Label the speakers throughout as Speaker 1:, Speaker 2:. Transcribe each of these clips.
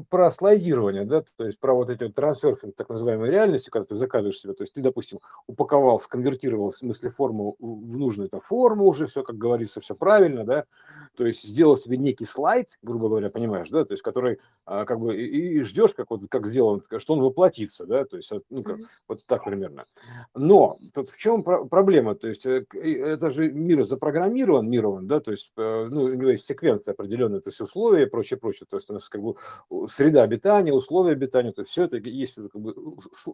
Speaker 1: про слайдирование, да, то есть про вот эти вот трансерфинг так называемой реальности, когда ты заказываешь себе, то есть ты, допустим, упаковал, сконвертировал в смысле форму в нужную там форму уже, все, как говорится, все правильно, да, то есть сделал себе некий слайд, грубо говоря, понимаешь, да, то есть который а, как бы и, и ждешь, как вот как сделан, что он воплотится, да, то есть ну как, вот так примерно. Но тут в чем проблема, то есть э, это же мир запрограммирован, мирован, да, то есть э, ну, у него есть секвенция определенная, то есть условия и прочее, прочее, то есть у нас как бы среда обитания, условия обитания, то все это есть как бы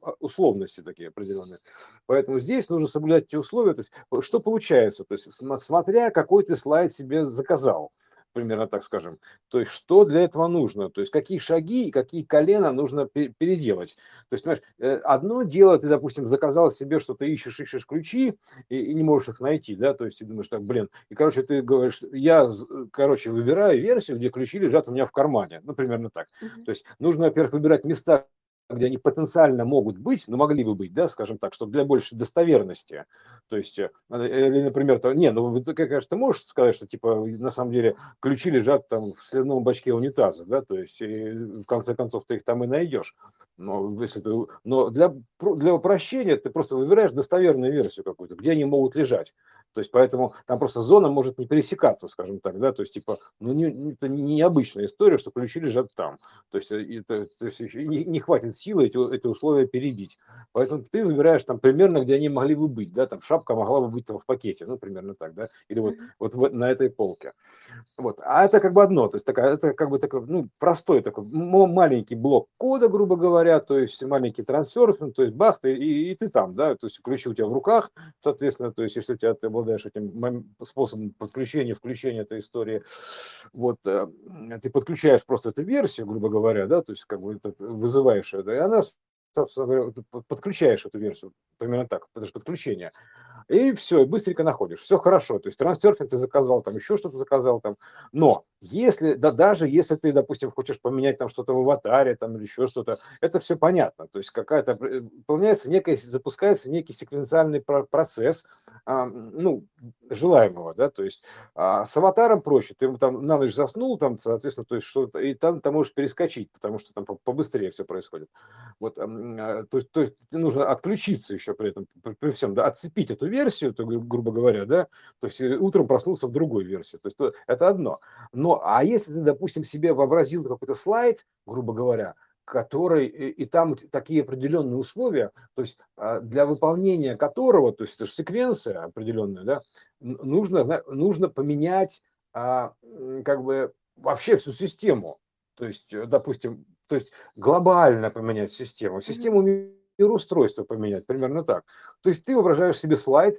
Speaker 1: а, условности такие определенные. Поэтому здесь нужно соблюдать эти условия. То есть что получается? То есть смотря какой ты слайд себе заказал примерно так скажем. То есть, что для этого нужно, то есть, какие шаги и какие колена нужно переделать. То есть, знаешь, э, одно дело, ты, допустим, заказал себе, что ты ищешь, ищешь ключи и, и не можешь их найти, да, то есть, ты думаешь, так, блин, и, короче, ты говоришь, я, короче, выбираю версию, где ключи лежат у меня в кармане, ну, примерно так. Mm-hmm. То есть, нужно, во-первых, выбирать места, где они потенциально могут быть, но могли бы быть, да, скажем так, что для большей достоверности. То есть, э, или, например, то, не, ну, ты, конечно, ты можешь сказать, что, типа, на самом деле ключи лежат там в сливном бачке унитаза, да, то есть, и, в конце концов, ты их там и найдешь. Но, если ты, но для, для упрощения ты просто выбираешь достоверную версию какую-то, где они могут лежать. То есть, поэтому там просто зона может не пересекаться, скажем так, да, то есть, типа, ну, не, это не необычная история, что ключи лежат там. То есть, это, то есть не, не хватит силы эти, эти условия перебить. Поэтому ты выбираешь там примерно, где они могли бы быть, да, там шапка могла бы быть там в пакете, ну, примерно так, да, или вот, вот, вот на этой полке. Вот, а это как бы одно, то есть, такая, это как бы такой, ну, простой такой маленький блок кода, грубо говоря, то есть, маленький трансфер, то есть, бах, ты, и, и ты там, да, то есть, ключи у тебя в руках, соответственно, то есть, если у тебя обладаешь этим способом подключения, включения этой истории, вот, э, ты подключаешь просто эту версию, грубо говоря, да, то есть как бы это, вызываешь это, и она, собственно говоря, подключаешь эту версию, примерно так, это же подключение и все, и быстренько находишь. Все хорошо. То есть транстерфинг ты заказал, там еще что-то заказал, там. Но если, да, даже если ты, допустим, хочешь поменять там что-то в аватаре, там или еще что-то, это все понятно. То есть какая-то э, выполняется некая, запускается некий секвенциальный процесс, а, ну, желаемого, да, то есть а с аватаром проще, ты там на ночь заснул, там, соответственно, то есть что-то, и там ты можешь перескочить, потому что там побыстрее все происходит. Вот, а, то есть, то есть нужно отключиться еще при этом, при, всем, да, отцепить эту версию, то, грубо говоря, да, то есть э, утром проснулся в другой версии, то есть то, это одно. Но, а если ты, допустим, себе вообразил какой-то слайд, грубо говоря, который, и там такие определенные условия, то есть а, для выполнения которого, то есть это же секвенция определенная, да, нужно, нужно поменять а, как бы вообще всю систему. То есть, э, допустим, то есть глобально поменять систему. Систему мироустройство поменять, примерно так. То есть ты воображаешь себе слайд,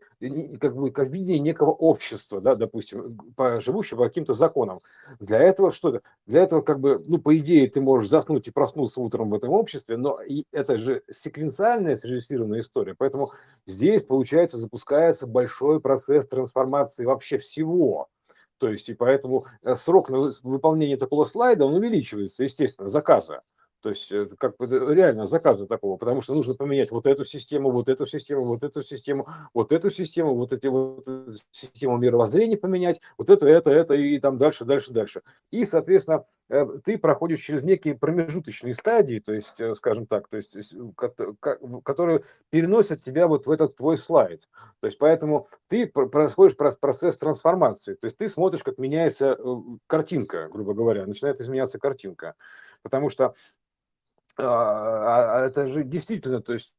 Speaker 1: как бы как видение некого общества, да, допустим, по, живущего по каким-то законам. Для этого что-то, для этого как бы, ну, по идее, ты можешь заснуть и проснуться утром в этом обществе, но и это же секвенциальная срежиссированная история, поэтому здесь, получается, запускается большой процесс трансформации вообще всего. То есть, и поэтому э, срок на выполнение такого слайда, он увеличивается, естественно, заказа. То есть как бы реально заказа такого, потому что нужно поменять вот эту систему, вот эту систему, вот эту систему, вот эту систему, вот эти вот систему мировоззрения поменять, вот это, это, это и там дальше, дальше, дальше. И, соответственно, э, ты проходишь через некие промежуточные стадии, то есть, э, скажем так, то есть, которые переносят тебя вот в этот твой слайд. То есть, поэтому ты происходишь процесс трансформации, то есть ты смотришь, как меняется э, картинка, грубо говоря, начинает изменяться картинка. Потому что это же действительно, то есть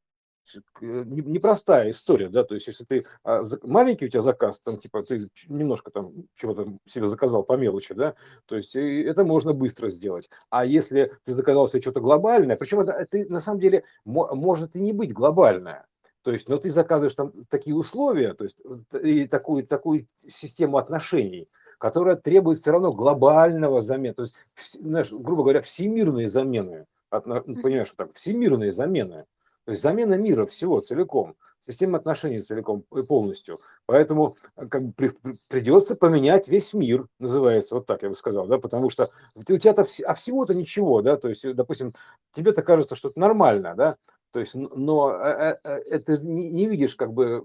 Speaker 1: непростая история, да, то есть если ты а, маленький у тебя заказ, там типа ты немножко там чего-то себе заказал по мелочи, да, то есть это можно быстро сделать. А если ты заказал себе что-то глобальное, причем это, это на самом деле может и не быть глобальное, то есть, но ты заказываешь там такие условия, то есть и такую, такую систему отношений, которая требует все равно глобального замены, то есть, знаешь, грубо говоря, всемирные замены понимаешь, что так, всемирные замены. То есть замена мира всего целиком, система отношений целиком и полностью. Поэтому э, как бы, при, придется поменять весь мир, называется, вот так я бы сказал, да, потому что у тебя-то, а всего-то ничего, да, то есть, допустим, тебе-то кажется, что это нормально, да, То есть, но э, э, это не видишь, как бы,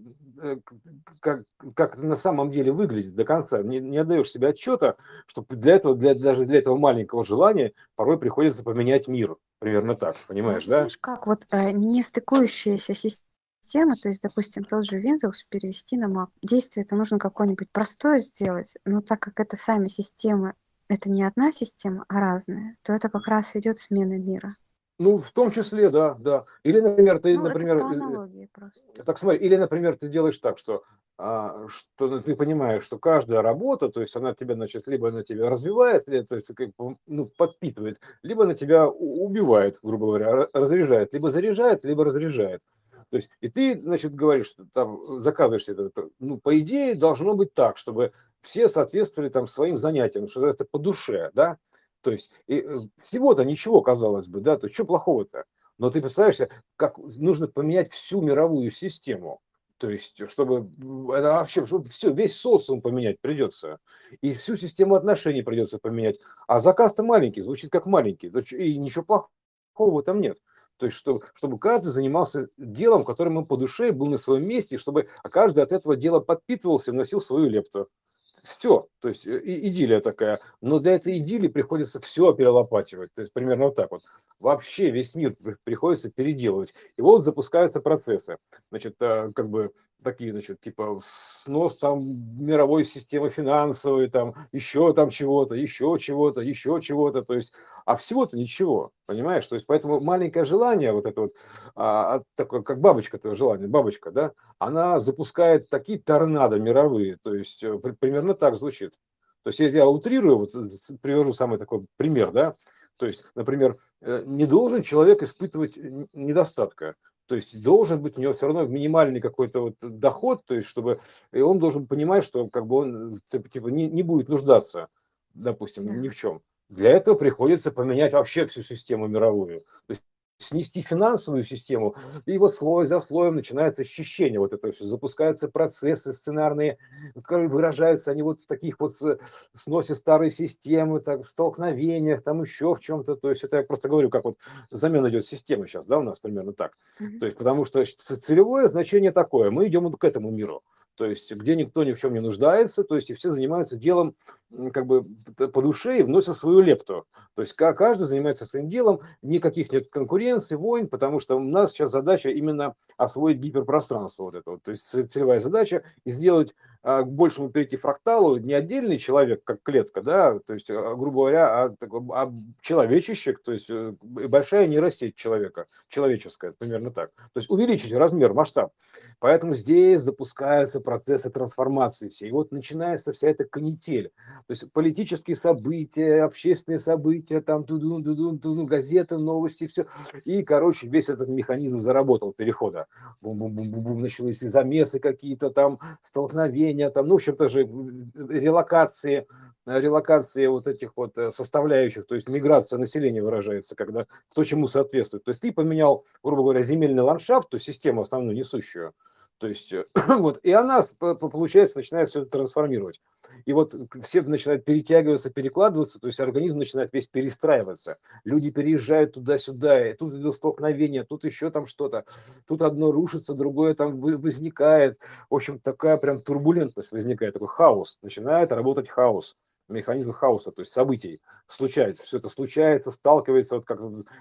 Speaker 1: как, как на самом деле выглядит до конца. Не, не отдаешь себе отчета, что для этого, для, даже для этого маленького желания порой приходится поменять мир. Примерно так, понимаешь, ну, да?
Speaker 2: Знаешь, как вот э, не стыкующаяся система, то есть, допустим, тот же Windows перевести на Mac. Действие это нужно какое-нибудь простое сделать, но так как это сами системы, это не одна система, а разная, то это как раз идет смена мира.
Speaker 1: Ну, в том числе, да, да. Или, например, ты, ну, например, это просто. так смотри, или, например, ты делаешь так, что, а, что ты понимаешь, что каждая работа, то есть она тебя, значит, либо она тебя развивает, то есть, как, ну, подпитывает, либо она тебя убивает, грубо говоря, разряжает, либо заряжает, либо разряжает. То есть, и ты, значит, говоришь, что там заказываешь это, ну, по идее, должно быть так, чтобы все соответствовали там своим занятиям, что это по душе, да, то есть э, всего-то ничего, казалось бы, да, то что плохого-то? Но ты представляешь, как нужно поменять всю мировую систему. То есть, чтобы это вообще, чтобы все, весь социум поменять придется. И всю систему отношений придется поменять. А заказ-то маленький, звучит как маленький. И ничего плохого там нет. То есть, чтобы, чтобы каждый занимался делом, которым ему по душе, был на своем месте, чтобы каждый от этого дела подпитывался, вносил свою лепту все, то есть э, идиллия такая. Но для этой идиллии приходится все перелопативать. То есть примерно вот так вот. Вообще весь мир приходится переделывать. И вот запускаются процессы. Значит, э, как бы такие, значит, типа снос там мировой системы финансовой, там еще там чего-то, еще чего-то, еще чего-то, то есть, а всего-то ничего, понимаешь? То есть, поэтому маленькое желание, вот это вот, а, такое, как бабочка, это желание, бабочка, да, она запускает такие торнадо мировые, то есть, э, примерно так звучит. То есть, я утрирую, вот привожу самый такой пример, да, то есть, например, э, не должен человек испытывать недостатка. То есть должен быть у него все равно минимальный какой-то вот доход, то есть чтобы и он должен понимать, что как бы он типа не, не будет нуждаться, допустим, да. ни в чем. Для этого приходится поменять вообще всю систему мировую. То есть снести финансовую систему, и вот слой за слоем начинается счищение, вот это все, запускаются процессы сценарные, выражаются они вот в таких вот сносе старой системы, так, в столкновениях, там еще в чем-то, то есть это я просто говорю, как вот замена идет системы сейчас, да, у нас примерно так, то есть потому что целевое значение такое, мы идем к этому миру, то есть где никто ни в чем не нуждается, то есть и все занимаются делом как бы по душе и вносят свою лепту. То есть каждый занимается своим делом, никаких нет конкуренции, войн, потому что у нас сейчас задача именно освоить гиперпространство вот это вот. То есть целевая задача и сделать к большему перейти фракталу не отдельный человек, как клетка, да, то есть, а, грубо говоря, а, а человечище, то есть э, большая нейросеть человека, человеческая, примерно так. То есть увеличить размер, масштаб. Поэтому здесь запускаются процессы трансформации все. И вот начинается вся эта канитель. То есть политические события, общественные события, там тудун, тудун, тудун, газеты, новости, все. И, короче, весь этот механизм заработал перехода. Бум-бум-бум-бум, начались замесы какие-то там, столкновения, там, ну, в общем-то же, релокации, релокации вот этих вот э, составляющих, то есть миграция населения выражается, когда кто чему соответствует. То есть ты поменял, грубо говоря, земельный ландшафт, то есть систему основную несущую, то есть, э, вот, и она, получается, начинает все это трансформировать. И вот все начинают перетягиваться, перекладываться, то есть организм начинает весь перестраиваться. Люди переезжают туда-сюда, и тут идет столкновение, тут еще там что-то. Тут одно рушится, другое там возникает. В общем, такая прям турбулентность возникает, такой хаос. Начинает работать хаос механизм хаоса, то есть событий случается, все это случается, сталкивается, вот как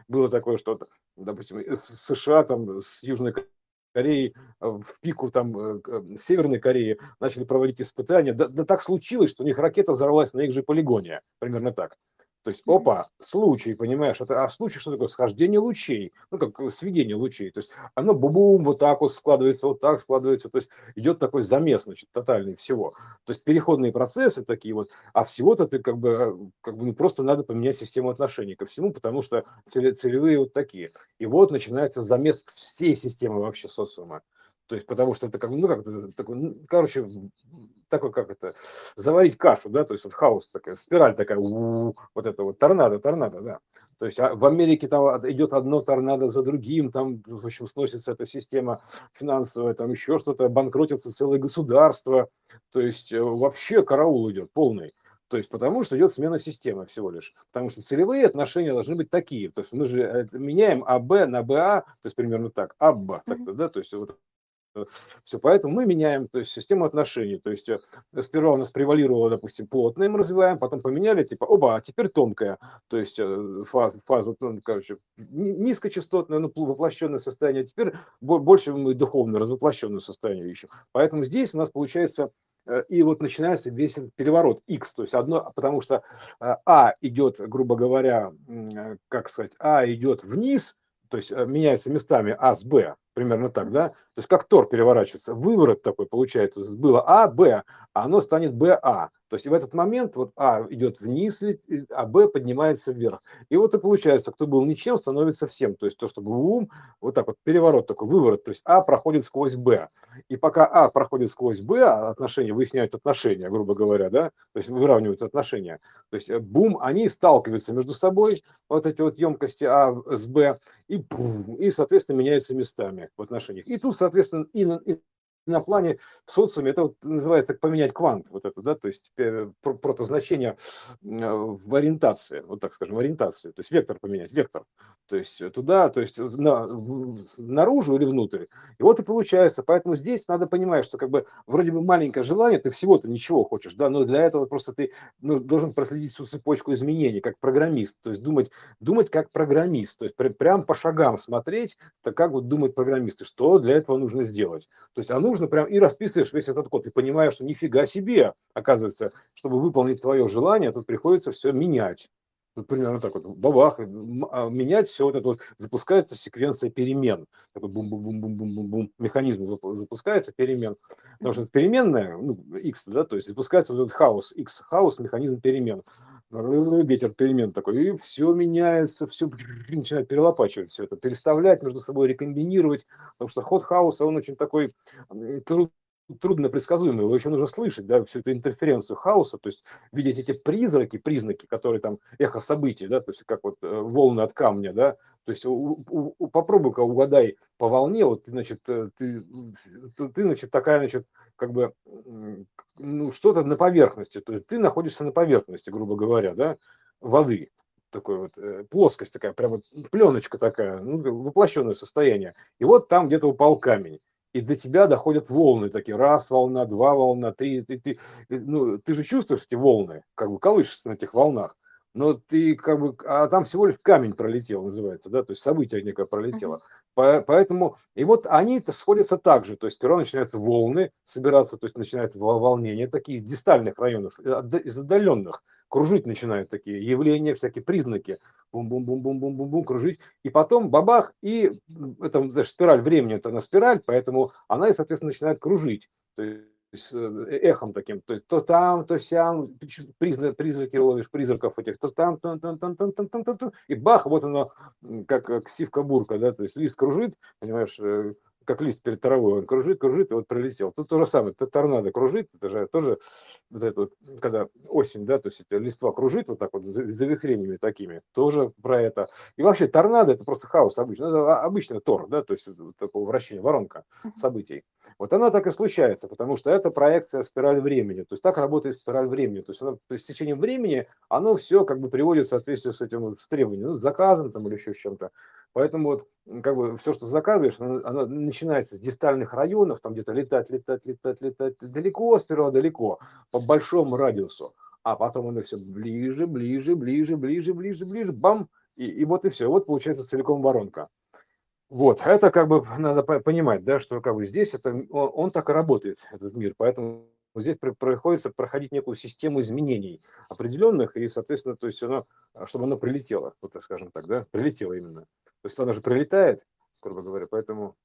Speaker 1: было такое, что, допустим, США там с Южной Кореи, э, в пику там э, Северной Кореи начали проводить испытания. Да, да так случилось, что у них ракета взорвалась на их же полигоне. Примерно так. То есть, опа, случай, понимаешь, это, а случай что такое? Схождение лучей, ну, как сведение лучей. То есть, оно бум-бум, вот так вот складывается, вот так складывается. То есть, идет такой замес, значит, тотальный всего. То есть, переходные процессы такие вот, а всего-то ты как бы, как бы ну, просто надо поменять систему отношений ко всему, потому что целевые вот такие. И вот начинается замес всей системы вообще социума. То есть, потому что это как, ну, как такой, ну, короче, такой, как это, заварить кашу, да, то есть вот хаос такая, спираль такая, вот это вот торнадо, торнадо, да. То есть а в Америке там идет одно торнадо за другим, там, в общем, сносится эта система финансовая, там еще что-то, банкротится целое государство, то есть э, вообще караул идет полный. То есть потому что идет смена системы всего лишь. Потому что целевые отношения должны быть такие. То есть мы же э, меняем АБ на БА, то есть примерно так, АБ, так да, то есть вот все, поэтому мы меняем то есть, систему отношений. То есть э, сперва у нас превалировало, допустим, плотное мы развиваем, потом поменяли, типа, оба, а теперь тонкая. То есть э, фаза, фаза ну, короче, низкочастотное, ну, воплощенное состояние, а теперь больше мы духовно развоплощенное состояние ищем. Поэтому здесь у нас получается э, и вот начинается весь этот переворот X, то есть одно, потому что А идет, грубо говоря, как сказать, А идет вниз, то есть меняется местами А с Б, примерно так, да? То есть как Тор переворачивается, выворот такой получается, было А, Б, а оно станет БА. То есть в этот момент вот А идет вниз, а Б поднимается вверх. И вот и получается, кто был ничем, становится всем. То есть то, что ум, вот так вот переворот такой, выворот. То есть А проходит сквозь Б. И пока А проходит сквозь Б, а отношения выясняют отношения, грубо говоря, да, то есть выравнивают отношения. То есть э, бум, они сталкиваются между собой, вот эти вот емкости А с Б, и, и соответственно, меняются местами в отношениях. И тут, соответственно, и, и на плане в социуме это вот называется так поменять квант, вот это, да, то есть протозначение в ориентации, вот так скажем, ориентации, то есть вектор поменять, вектор, то есть туда, то есть на, наружу или внутрь. И вот и получается, поэтому здесь надо понимать, что как бы вроде бы маленькое желание, ты всего-то ничего хочешь, да, но для этого просто ты ну, должен проследить всю цепочку изменений, как программист, то есть думать, думать как программист, то есть прям по шагам смотреть, так как вот думают программисты, что для этого нужно сделать. То есть, а нужно нужно прям и расписываешь весь этот код, и понимаешь, что нифига себе, оказывается, чтобы выполнить твое желание, тут приходится все менять. Вот примерно так вот, бабах, а, менять все вот это вот, запускается секвенция перемен. Такой бум-бум-бум-бум-бум-бум, механизм запускается перемен. Потому что переменная, ну, x, да, то есть запускается вот этот хаос, x, хаос, механизм перемен ветер перемен такой, и все меняется, все начинает перелопачивать все это, переставлять между собой, рекомбинировать, потому что ход хаоса, он очень такой труд, трудно предсказуемый, его еще нужно слышать, да, всю эту интерференцию хаоса, то есть видеть эти призраки, признаки, которые там эхо событий, да, то есть как вот э, волны от камня, да, то есть попробуй-ка угадай по волне, вот значит, э, ты, ты, значит, такая, значит, как бы ну, что-то на поверхности. То есть ты находишься на поверхности, грубо говоря, да, воды. Такой вот э, плоскость такая, прямо пленочка такая, ну, воплощенное состояние. И вот там где-то упал камень. И до тебя доходят волны такие, раз волна, два волна, три. Ты, ты, ну, ты же чувствуешь эти волны, как бы колышешься на этих волнах но ты как бы, а там всего лишь камень пролетел, называется, да, то есть событие некое пролетело. Uh-huh. Поэтому, и вот они сходятся так же, то есть сперва начинаются волны собираться, то есть начинается волнение, такие дистальных районов, э, из отдаленных, кружить начинают такие явления, всякие признаки, бум-бум-бум-бум-бум-бум-бум, кружить, и потом бабах, и это знаешь, спираль времени, это на спираль, поэтому она, соответственно, начинает кружить. Есть э, эхом таким, то, то там, то сям, призрак, призраки ловишь, призраков этих, то там, там, там, там, там, там, там, там, и бах, вот оно, как ксивка-бурка, да, то есть лист кружит, понимаешь, э, как лист перед травой, он кружит, кружит, и вот пролетел. Тут то же самое, это торнадо кружит, это же тоже, вот это вот, когда осень, да, то есть листва кружит вот так вот завихрениями такими, тоже про это. И вообще торнадо это просто хаос обычно, это обычный тор, да, то есть такое вращение, воронка событий. Вот она так и случается, потому что это проекция спираль времени, то есть так работает спираль времени, то есть она, с течением времени оно все как бы приводит в соответствие с этим вот, с требованием, ну, с заказом там или еще с чем-то. Поэтому вот как бы все, что заказываешь, оно, оно начинается с дистальных районов, там где-то летать, летать, летать, летать, далеко, сперва далеко, по большому радиусу, а потом оно все ближе, ближе, ближе, ближе, ближе, ближе, бам, и, и вот и все. Вот получается целиком воронка. Вот, это как бы надо понимать, да, что как бы здесь это, он, он так и работает, этот мир, поэтому здесь приходится проходить некую систему изменений определенных, и, соответственно, то есть оно, чтобы оно прилетело, вот так скажем так, да, прилетело именно. То есть она же прилетает, грубо говоря, поэтому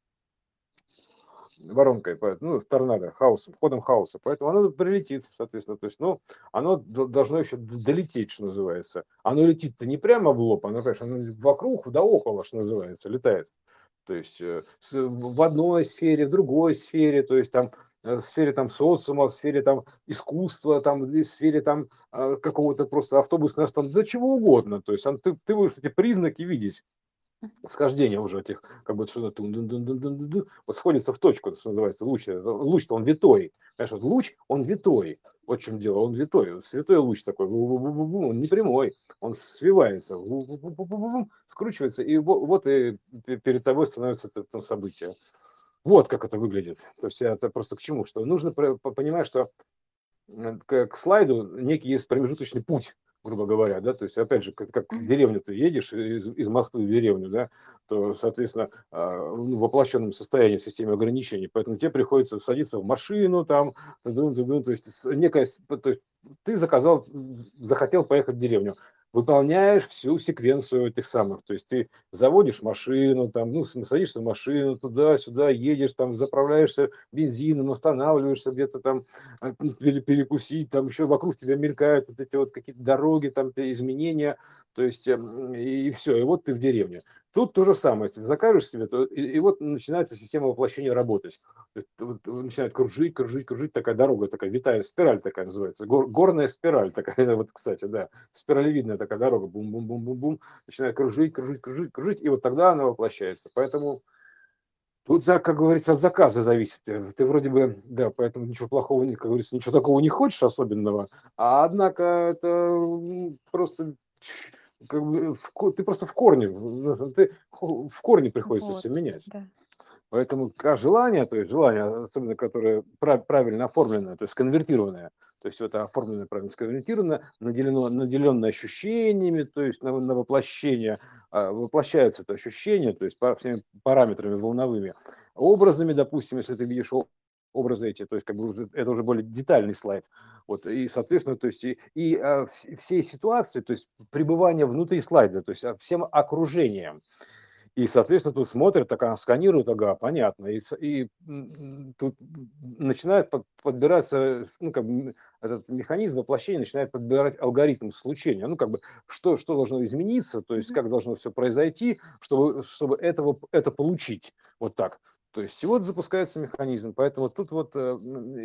Speaker 1: воронкой, ну, торнадо, хаосом, ходом хаоса. Поэтому оно прилетит, соответственно. То есть, ну, оно должно еще долететь, что называется. Оно летит-то не прямо в лоб, оно, конечно, оно вокруг, да около, что называется, летает. То есть э, в одной сфере, в другой сфере, то есть там в сфере там социума, в сфере там искусства, там в сфере там э, какого-то просто автобусного станции, да чего угодно. То есть ты, ты будешь эти признаки видеть схождение уже этих, как бы что-то вот сходится в точку, что называется, луч. Луч, он витой. Понимаешь, вот луч, он витой. Вот в чем дело, он витой. Святой луч такой, он не прямой, он свивается, скручивается, и вот и перед тобой становится это событие. Вот как это выглядит. То есть это просто к чему? Что нужно понимать, что к слайду некий есть промежуточный путь грубо говоря, да, то есть, опять же, как, как в деревню ты едешь из, из Москвы в деревню, да, то, соответственно, а, в воплощенном состоянии системы ограничений, поэтому тебе приходится садиться в машину, там, то есть, некая, то есть, ты заказал, захотел поехать в деревню, выполняешь всю секвенцию этих самых. То есть ты заводишь машину, там, ну, садишься в машину, туда-сюда едешь, там, заправляешься бензином, останавливаешься где-то там а, перекусить, там еще вокруг тебя мелькают вот эти вот какие-то дороги, там, изменения, то есть эм, и все, и вот ты в деревне. Тут то же самое, если ты закажешь себе, то и, и вот начинается система воплощения работать. Вот, начинает кружить, кружить, кружить, такая дорога, такая витая спираль такая называется, гор, горная спираль такая, вот, кстати, да, спиралевидная такая дорога, бум-бум-бум-бум-бум, начинает кружить, кружить, кружить, кружить, и вот тогда она воплощается. Поэтому Тут, как говорится, от заказа зависит. Ты вроде бы, да, поэтому ничего плохого, как говорится, ничего такого не хочешь особенного, а однако это просто как бы в, ты просто в корне, ты в корне приходится вот, все менять. Да. Поэтому как желание, то есть желание, особенно которое правильно оформленное, то есть конвертированное, то есть это оформленное правильно сконвертировано, наделено, наделенное ощущениями, то есть на, на воплощение, а, воплощаются это ощущения, то есть по всеми параметрами волновыми, образами, допустим, если ты видишь образы эти, то есть как бы это уже более детальный слайд. Вот, и, соответственно, то есть и, и а, всей ситуации, то есть пребывание внутри слайда, то есть а, всем окружением. И, соответственно, тут смотрят, так она сканирует, ага, понятно. И, и тут начинает под, подбираться, ну, как бы, этот механизм воплощения начинает подбирать алгоритм случения. Ну, как бы, что, что должно измениться, то есть как должно все произойти, чтобы, чтобы этого, это получить. Вот так. То есть вот запускается механизм. Поэтому тут вот, э,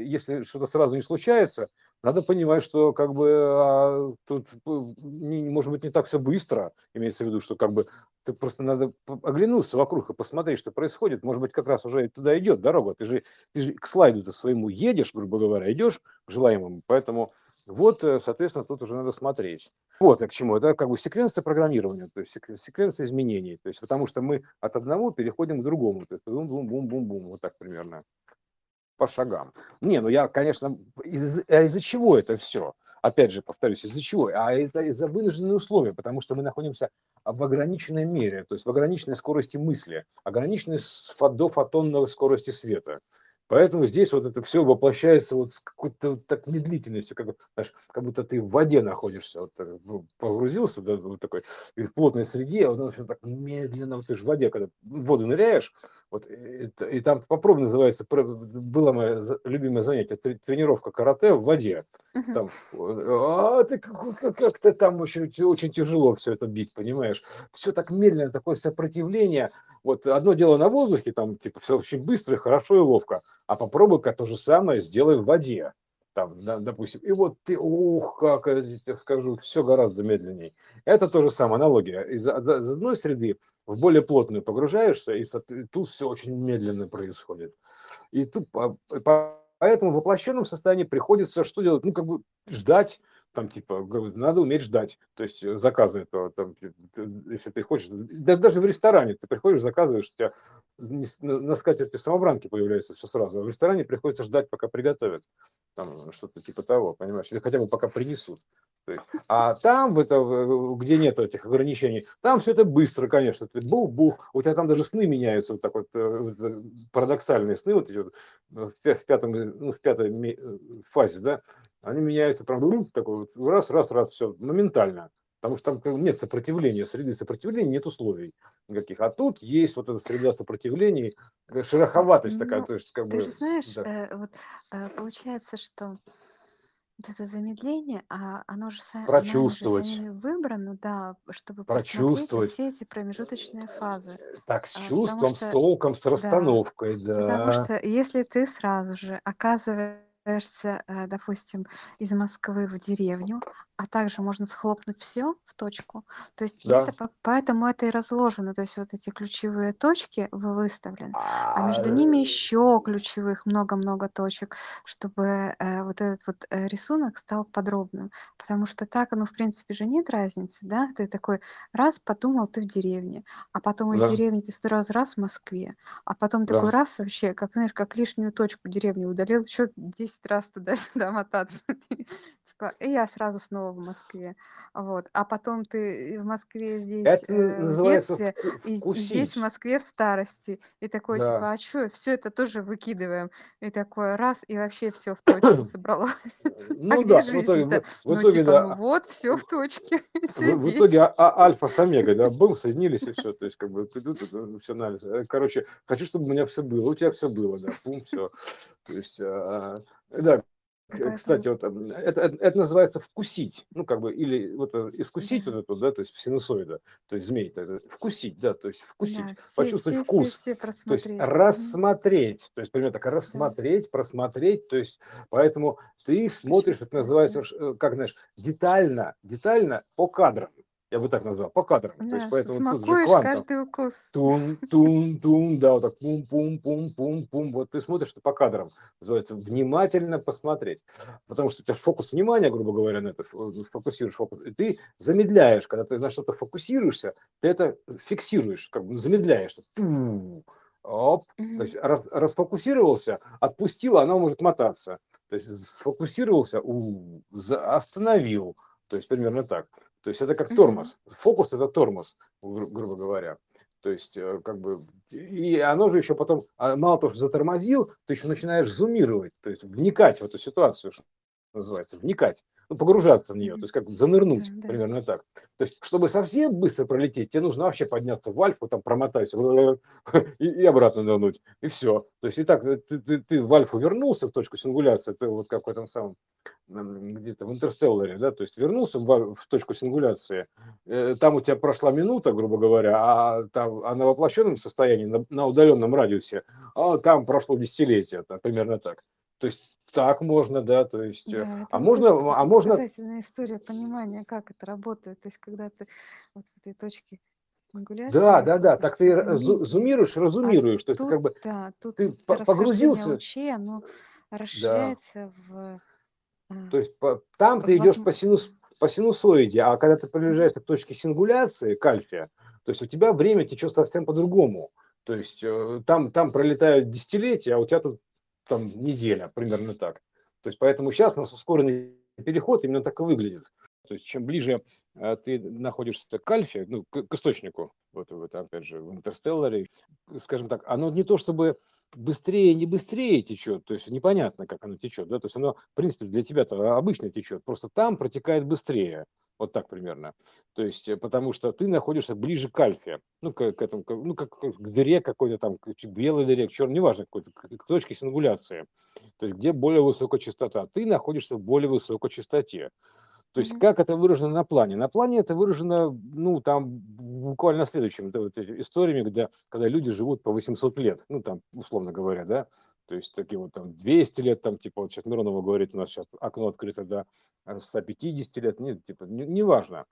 Speaker 1: если что-то сразу не случается, надо понимать, что как бы а, тут не, может быть не так все быстро, имеется в виду, что как бы ты просто надо оглянуться вокруг и посмотреть, что происходит. Может быть, как раз уже туда идет дорога. Ты же, ты же к слайду-то своему едешь, грубо говоря, идешь к желаемому. Поэтому вот, э, соответственно, тут уже надо смотреть. Вот к чему. Это как бы секвенция программирования, то есть секвенция изменений. То есть потому что мы от одного переходим к другому. То есть бум-бум-бум-бум-бум. Вот так примерно. По шагам. Не, ну я, конечно, из- а из-за чего это все? Опять же, повторюсь, из-за чего? А это из-за вынужденных условий, потому что мы находимся в ограниченной мере, то есть в ограниченной скорости мысли, ограниченной до фотонной скорости света. Поэтому здесь вот это все воплощается вот с какой-то вот так медлительностью, как, знаешь, как будто ты в воде находишься, вот ну, погрузился да, вот такой и в плотной среде, а вот оно все так медленно, вот ты же в воде, когда в воду ныряешь, вот, и, и там попробуй называется, было мое любимое занятие, тренировка карате в воде. Там, а ты как-то там очень, очень тяжело все это бить, понимаешь? Все так медленно, такое сопротивление, вот одно дело на воздухе, там типа все очень быстро, хорошо и ловко, а попробуй-ка то же самое сделай в воде. Там, да, допустим, и вот ты, ух, как я тебе скажу, все гораздо медленнее. Это тоже самое, аналогия. Из одной среды в более плотную погружаешься, и тут все очень медленно происходит. И тут поэтому в воплощенном состоянии приходится что делать? Ну, как бы ждать, там типа надо уметь ждать, то есть э, заказы этого, там, если ты хочешь, да, даже в ресторане ты приходишь, заказываешь, у тебя на скатерти самобранки появляется все сразу, а в ресторане приходится ждать, пока приготовят, там что-то типа того, понимаешь, или хотя бы пока принесут. То есть, а там, это, где нет этих ограничений, там все это быстро, конечно. Ты бух-бух. У тебя там даже сны меняются, вот так вот, э, парадоксальные сны, вот эти вот в, пятом, ну, в пятой фазе, да, они меняются прям такой вот раз, раз, раз, все, моментально. Потому что там нет сопротивления, среды сопротивления нет условий никаких. А тут есть вот эта среда сопротивлений, шероховатость такая.
Speaker 2: Ну,
Speaker 1: то есть, как
Speaker 2: ты
Speaker 1: бы,
Speaker 2: же знаешь, да. э, вот э, получается, что вот это замедление, а оно же, са- оно же
Speaker 1: прочувствовать,
Speaker 2: самими выбрано, да, чтобы
Speaker 1: прочувствовать.
Speaker 2: все эти промежуточные фазы.
Speaker 1: Так, с
Speaker 2: А, потому
Speaker 1: чувством, с
Speaker 2: что,
Speaker 1: толком, с
Speaker 2: да,
Speaker 1: расстановкой,
Speaker 2: потому
Speaker 1: да.
Speaker 2: что если ты сразу же оказываешь отправляешься, э, допустим, из Москвы в деревню, а также можно схлопнуть все в точку. То есть
Speaker 1: Да.
Speaker 2: это поэтому это и разложено. То есть вот эти ключевые точки вы выставлены, а
Speaker 1: А,
Speaker 2: между ними еще ключевых много-много точек, чтобы э, вот этот вот э, рисунок стал подробным. Потому что так, ну, в принципе же нет разницы, да? Ты такой раз подумал, ты в деревне, а потом из
Speaker 1: Да.
Speaker 2: деревни ты сто раз раз в Москве, а потом
Speaker 1: Да.
Speaker 2: такой раз вообще, как, знаешь, как лишнюю точку деревни удалил, еще 10 раз туда-сюда мотаться. Типа, и я сразу снова в Москве. Вот. А потом ты в Москве здесь
Speaker 1: Это
Speaker 2: э, в
Speaker 1: называется
Speaker 2: детстве, и здесь в. Москве в старости. И такой, типа, а что, все это тоже выкидываем. И такое раз, и вообще все в точку собралось.
Speaker 1: Ну да, в итоге, в, в
Speaker 2: Ну, типа, ну вот, все в точке,
Speaker 1: в,
Speaker 2: все
Speaker 1: в итоге
Speaker 2: здесь.
Speaker 1: а- а- альфа с омегой, да, бум, соединились и все. То есть, как бы, тут все анализ. Э, Короче, хочу, чтобы у меня все было, у тебя все было, да, бум, все. То есть, а, да,
Speaker 2: Поэтому,
Speaker 1: кстати, вот это, это, это называется вкусить, ну, как бы, или вот э, искусить
Speaker 2: да,
Speaker 1: вот эту, да, то есть синусоида, то есть змей, это вкусить, да, то есть
Speaker 2: да,
Speaker 1: вкусить,
Speaker 2: все,
Speaker 1: почувствовать
Speaker 2: все, все,
Speaker 1: вкус,
Speaker 2: все
Speaker 1: то есть рассмотреть, то есть, примерно так,
Speaker 2: Да.
Speaker 1: рассмотреть, просмотреть, то есть, поэтому ты смотришь, это называется,
Speaker 2: да.
Speaker 1: э, как знаешь, детально, детально по кадрам, я бы так назвал, по кадрам, то есть,
Speaker 2: Да,
Speaker 1: поэтому тут же квантом,
Speaker 2: каждый укус.
Speaker 1: Тун, тун, тун, да, вот так пум, пум, пум, пум, пум. Вот ты смотришь это по кадрам, называется внимательно посмотреть. Потому что у тебя фокус внимания, грубо говоря, на это ф- фокусируешь фокус. И ты замедляешь, когда ты на что-то фокусируешься, ты это фиксируешь, как бы замедляешь. Ту, Оп, то есть раз, расфокусировался, отпустил, оно может мотаться. То есть сфокусировался, у, за- остановил. То есть примерно так. То есть это как тормоз. Фокус это тормоз, гру- грубо говоря. То есть, э, как бы, и оно же еще потом, а, мало того, что затормозил, ты еще начинаешь зумировать, то есть вникать в эту ситуацию, что называется, вникать, ну, погружаться в нее, то есть как занырнуть,
Speaker 2: да.
Speaker 1: примерно так. То есть, чтобы совсем быстро пролететь, тебе нужно вообще подняться в альфу, там промотать и, и обратно нырнуть, и все. То есть, и так э, ты, ты, ты в альфу вернулся в точку сингуляции, ты вот как в этом самом, где-то в интерстелларе, да, то есть вернулся в, в точку сингуляции, э, там у тебя прошла минута, грубо говоря, а, там, а на воплощенном состоянии, на, на удаленном радиусе, а там прошло десятилетие, там, примерно так. То есть так можно, да, то есть, э,
Speaker 2: Да,
Speaker 1: а можно,
Speaker 2: тоже, кстати,
Speaker 1: а можно,
Speaker 2: история понимания, как это работает. То есть, когда ты вот в этой точке сингуляции
Speaker 1: да, да, да, так ты зумируешь,
Speaker 2: а
Speaker 1: разумируешь, то есть ты как бы,
Speaker 2: да, тут
Speaker 1: ты погрузился,
Speaker 2: лучей, оно
Speaker 1: да,
Speaker 2: расширяется в, а,
Speaker 1: То есть по- там ты идешь по, синус, по синусоиде, а когда ты приближаешься к точке сингуляции, кальфия, то есть у тебя время течет совсем по-другому. То есть э, там, там пролетают десятилетия, а у тебя тут там неделя, примерно так. То есть поэтому сейчас у нас ускоренный переход именно так и выглядит. То есть чем ближе э, ты находишься к альфе, ну, к, к источнику, вот, вот опять же в интерстелларе, скажем так, оно не то чтобы быстрее, не быстрее течет, то есть непонятно, как оно течет, да, то есть оно, в принципе, для тебя-то обычно течет, просто там протекает быстрее, вот так примерно. То есть, э, потому что ты находишься ближе к альфе, ну, к, к этому, к- ну, как к дыре какой-то там, к белой дыре, к черной, неважно, какой-то, к, к точке сингуляции, то есть, где более высокая частота. Ты находишься в более высокой частоте. То есть, как это выражено на плане? На плане это выражено, ну, там, буквально следующим, это вот историями, где, когда люди живут по 800 лет, ну, там, условно говоря, да, то есть, такие вот там 200 лет, там, типа, вот сейчас Миронова говорит, у нас сейчас окно открыто до э, 150 лет, нет, типа, не- неважно.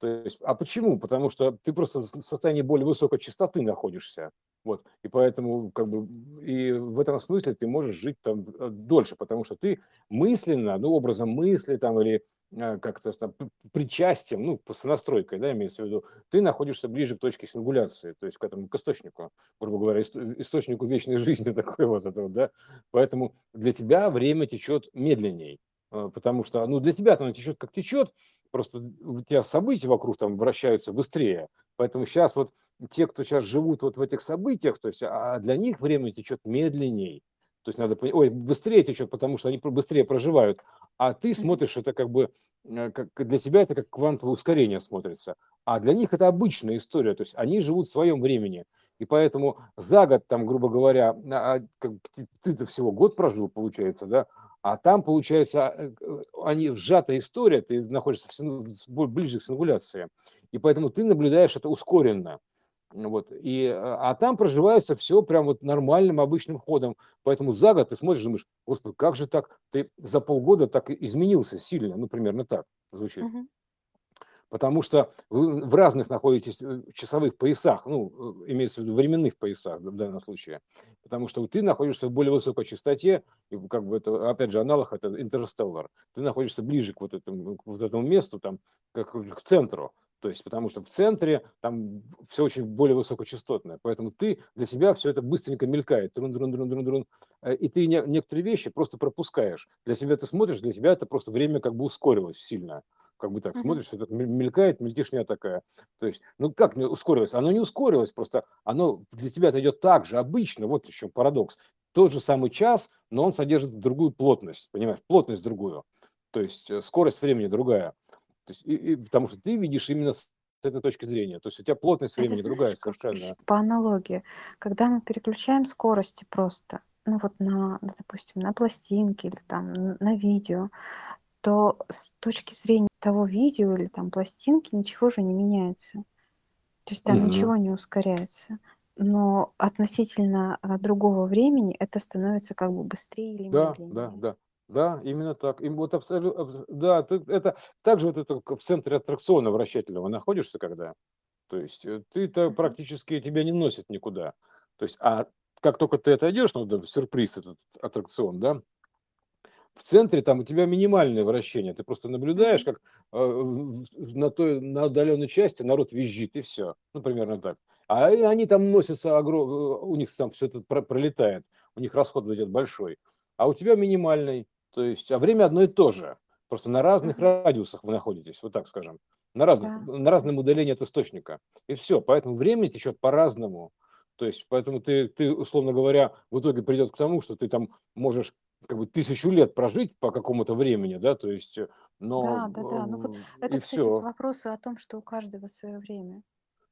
Speaker 1: То есть, а почему? Потому что ты просто в состоянии более высокой частоты находишься, вот, и поэтому, как бы, и в этом смысле ты можешь жить там э, дольше, потому что ты мысленно, ну, образом мысли там или как-то там причастием, ну, по сонастройкой, да, имеется в виду, ты находишься ближе к точке сингуляции, то есть к этому, к источнику, грубо говоря, ист- источнику вечной жизни такой вот это вот, да, поэтому для тебя время течет медленней, э, потому что, ну, для тебя-то оно течет как течет, просто у тебя события вокруг там вращаются быстрее, поэтому сейчас вот те, кто сейчас живут вот в этих событиях, то есть а для них время течет медленней, то есть надо понять, ой, быстрее течет, потому что они быстрее проживают, а ты смотришь это как бы, э, как для себя это как квантовое ускорение смотрится, а для них это обычная история, то есть они живут в своем времени, и поэтому за год там, грубо говоря, а, а, как ты- ты-то всего год прожил, получается, да, а там, получается, э, э, они сжатая история, ты находишься в ближе к сингуляции, и поэтому ты наблюдаешь это ускоренно. Вот. И, а, а там проживается все прям вот нормальным, обычным ходом. Поэтому за год ты смотришь, думаешь, господи, как же так? Ты за полгода так изменился сильно. Ну, примерно так звучит. Угу. Потому что вы в разных находитесь э, часовых поясах, ну, э, имеется в виду временных поясах в данном случае. Потому что ты находишься в более высокой частоте, и как бы это, опять же, аналог это интерстеллар. Ты находишься ближе к вот этому, к вот этому месту, там, как к центру. То есть, потому что в центре там все очень более высокочастотное. Поэтому ты для себя все это быстренько мелькает. Друн, друн, друн, друн, друн. Э, и ты не, некоторые вещи просто пропускаешь. Для себя ты смотришь, для тебя это просто время как бы ускорилось сильно. Как бы так mm-hmm. смотришь, это мелькает, мельтешня такая. То есть, ну как не ускорилось? Оно не ускорилось, просто оно для тебя это идет так же, обычно. Вот еще парадокс. Тот же самый час, но он содержит другую плотность, понимаешь, плотность другую. То есть э, скорость времени другая. То есть, и, и, потому что ты видишь именно с этой точки зрения. То есть у тебя плотность времени Это, другая совершенно.
Speaker 2: По аналогии, когда мы переключаем скорости просто, ну вот на, допустим, на пластинки или там на видео, то с точки зрения того видео или там пластинки ничего же не меняется. То есть там mm-hmm. ничего не ускоряется. Но относительно а, другого времени это становится как бы быстрее или
Speaker 1: да,
Speaker 2: медленнее.
Speaker 1: Да, да, да, именно так. И вот абсолютно, да, ты, это также вот это в центре аттракциона вращательного находишься, когда, то есть э, ты-то практически тебя не носит никуда. То есть, а как только ты отойдешь, ну, да, сюрприз этот аттракцион, да, в центре там у тебя минимальное вращение. Ты просто наблюдаешь, как э, на той на удаленной части народ визжит и все. Ну, примерно так. А они там носятся, огром... Э, у них там все это пролетает, у них расход идет большой. А у тебя минимальный. То есть, а время одно и то же. Просто на разных uh-huh. радиусах вы находитесь, вот так скажем. На, разных, да. на разном удалении от источника. И все. Поэтому время течет по-разному. То есть, поэтому ты, ты, условно говоря, в итоге придет к тому, что ты там можешь как бы тысячу лет прожить по какому-то времени, да, то есть, но...
Speaker 2: Да, да, да. Ну вот это, кстати, все. вопросы о том, что у каждого свое время.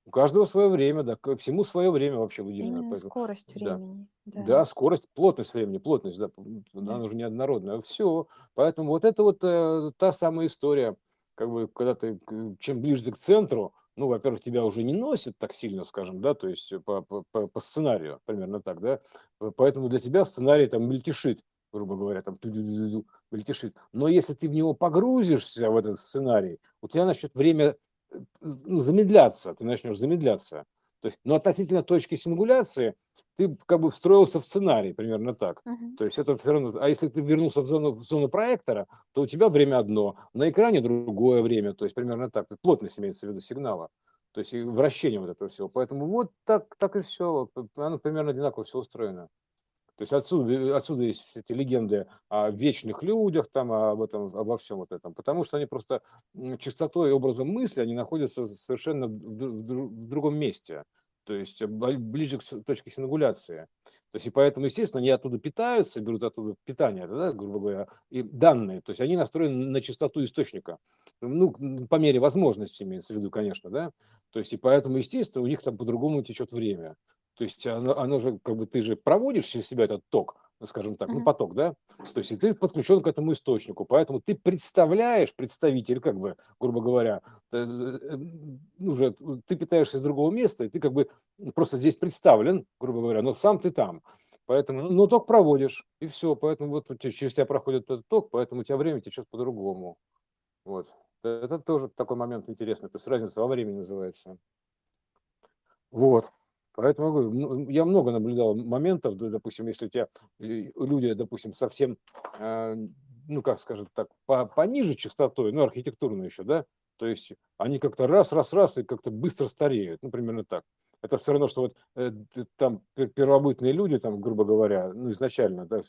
Speaker 1: У каждого свое время, да, ко всему свое время вообще
Speaker 2: выделено. Именно поэтому, скорость времени.
Speaker 1: Да. да, скорость, плотность времени, плотность, да, да. она уже неоднородная. Все. Поэтому вот это вот э, та самая история, как бы, когда ты, чем ближе к центру, ну, во-первых, тебя уже не носит так сильно, скажем, да, то есть по, по, по сценарию, примерно так, да, поэтому для тебя сценарий там мельтешит, грубо говоря, там мельтешит. Но если ты в него погрузишься, в этот сценарий, у тебя начнет время ну, замедляться, ты начнешь замедляться. То есть, но относительно точки сингуляции ты как бы встроился в сценарий, примерно так. Uh-huh. То есть это все равно. А если ты вернулся в зону, в зону проектора, то у тебя время одно, на экране другое время, то есть примерно так. Плотность имеется в виду сигнала. То есть вращение вот этого всего. Поэтому вот так, так и все. Оно примерно одинаково все устроено. То есть отсюда, отсюда есть эти легенды о вечных людях, там, об этом, обо всем вот этом. Потому что они просто чистотой образом мысли, они находятся совершенно в, в, в другом месте. То есть ближе к точке сингуляции. То есть и поэтому, естественно, они оттуда питаются, берут оттуда питание, да, грубо говоря, и данные. То есть они настроены на частоту источника. Ну, по мере возможности имеется в виду, конечно, да. То есть и поэтому, естественно, у них там по-другому течет время. То есть оно, оно же, как бы ты же проводишь через себя этот ток, скажем так, ну, поток, да? То есть и ты подключен к этому источнику, поэтому ты представляешь, представитель, как бы, грубо говоря, ты, э, уже ты питаешься из другого места, и ты как бы просто здесь представлен, грубо говоря, но сам ты там. Поэтому, ну, ну ток проводишь, и все. Поэтому вот через тебя проходит этот ток, поэтому у тебя время течет по-другому. Вот. Это тоже такой момент интересный. То есть разница во времени называется. Вот. Поэтому ну, я много наблюдал моментов, допустим, если у тебя люди, допустим, совсем, а, ну, как скажем так, по, пониже частотой, ну, архитектурно еще, да, то есть они как-то раз, раз, раз и как-то быстро стареют, ну, примерно так. Это все равно, что вот э, там первобытные люди, там, грубо говоря, ну, изначально, да,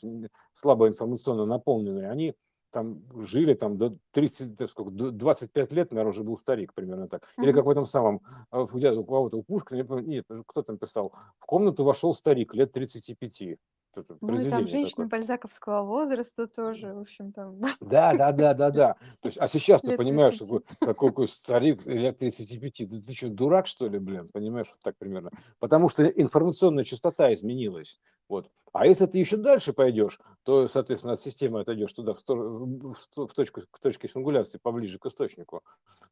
Speaker 1: слабо информационно наполненные, они там жили там до 30, сколько, 25 лет, наверное, уже был старик, примерно так. Или как в этом самом, а, у кого-то у Пушкина, нет, кто там писал, в комнату вошел старик лет 35. Это
Speaker 2: Ну и там женщины
Speaker 1: такое.
Speaker 2: бальзаковского возраста тоже, в общем, там
Speaker 1: Да, да, да, да, да. То есть, а сейчас ты понимаешь,
Speaker 2: 30.
Speaker 1: какой, старик лет 35. Да ты что, дурак, что ли, блин? Понимаешь, вот так примерно. Потому что информационная частота изменилась. Вот. А если ты еще дальше пойдешь, то, соответственно, от системы отойдешь туда, в, в в точку, к точке сингуляции, поближе к источнику,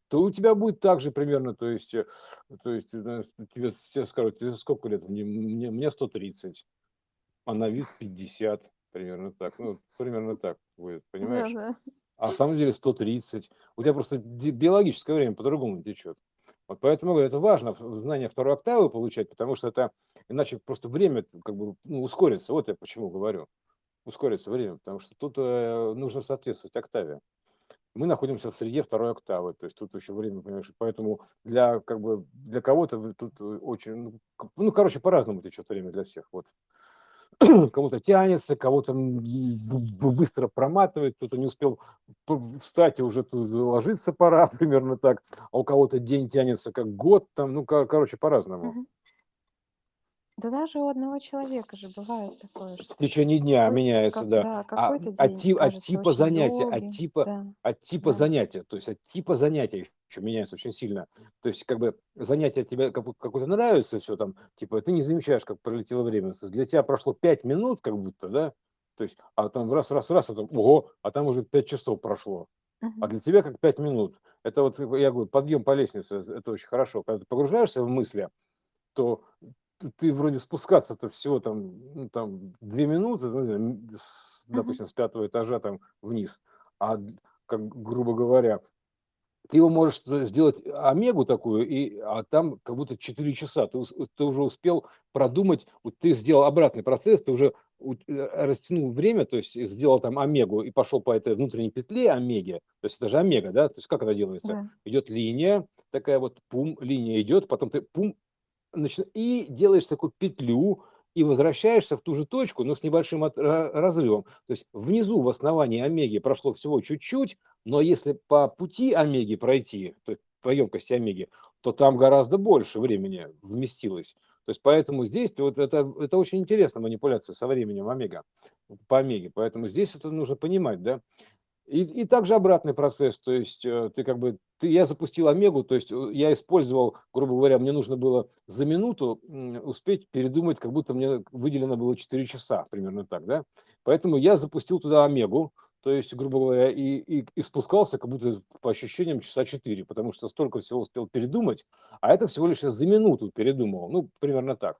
Speaker 1: то у тебя будет так же примерно, то есть, э, то есть э, тебе, тебе скажут, тебе сколько лет? Мне, мне, мне 130, а на вид 50, примерно так. Ну, примерно так будет, понимаешь?
Speaker 2: Да-да.
Speaker 1: А на самом деле 130. У тебя просто биологическое время по-другому течет. Вот поэтому говорю, это важно знание второй октавы получать, потому что это иначе просто время как бы ну, ускорится. Вот я почему говорю. Ускорится время, потому что тут э, нужно соответствовать октаве. Мы находимся в среде второй октавы, то есть тут еще время, понимаешь, поэтому для как бы для кого-то тут э, очень, ну, ну, короче, по-разному течет время для всех. Вот кому-то тянется, кого-то быстро проматывает, кто-то не успел встать и уже тут ложиться пора, примерно так, а у кого-то день тянется как год, там, ну, кор- короче, по-разному.
Speaker 2: Да даже у одного человека же бывает такое,
Speaker 1: В
Speaker 2: что
Speaker 1: течение дня меняется,
Speaker 2: как
Speaker 1: да.
Speaker 2: да,
Speaker 1: А от,
Speaker 2: день
Speaker 1: от
Speaker 2: кажется
Speaker 1: типа
Speaker 2: очень
Speaker 1: занятия, от
Speaker 2: долгим.
Speaker 1: типа,
Speaker 2: Да,
Speaker 1: от типа
Speaker 2: да.
Speaker 1: занятия, то есть от типа занятия еще меняется очень сильно. То есть как бы занятие тебе как- какое-то нравится, все там, типа ты не замечаешь, как пролетело время. То есть для тебя прошло 5 минут как будто, да, то есть, а там раз, раз, раз, а там, ого, а там уже 5 часов прошло. А
Speaker 2: Мгм.
Speaker 1: для тебя как 5 минут. Это вот, я говорю, подъем по лестнице, это очень хорошо. Когда ты погружаешься в мысли, то ты, вроде спускаться-то всего там, ну, там 2 минуты, ну, с- допустим, с пятого этажа там вниз. А, как грубо говоря, ты его можешь сделать омегу такую, и, а там как будто 4 часа. Ты, ты уже успел продумать, вот ты сделал обратный процесс, ты уже э, растянул время, то есть сделал там омегу и пошел по этой внутренней петле омеги. То есть это же омега, да? То есть как это делается?
Speaker 2: Да.
Speaker 1: Идет линия, такая вот пум, линия идет, потом ты пум, начи- и делаешь такую петлю, и возвращаешься в ту же точку, но с небольшим от- ра- разрывом. То есть внизу в основании омеги прошло всего чуть-чуть, но если по пути омеги пройти, то есть по емкости омеги, то там гораздо больше времени вместилось. То есть поэтому здесь вот это, это очень интересная манипуляция со временем омега, по омеге. Поэтому здесь это нужно понимать, да. И, и также обратный процесс, то есть э, ты как бы, ты, я запустил Омегу, то есть э, я использовал, грубо говоря, мне нужно было за минуту успеть передумать, как будто мне выделено было 4 часа, примерно так, да. Поэтому я запустил туда Омегу, то есть, грубо говоря, и, и, и спускался как будто по ощущениям часа 4, потому что столько всего успел передумать, а это всего лишь я за минуту передумал, ну, примерно так.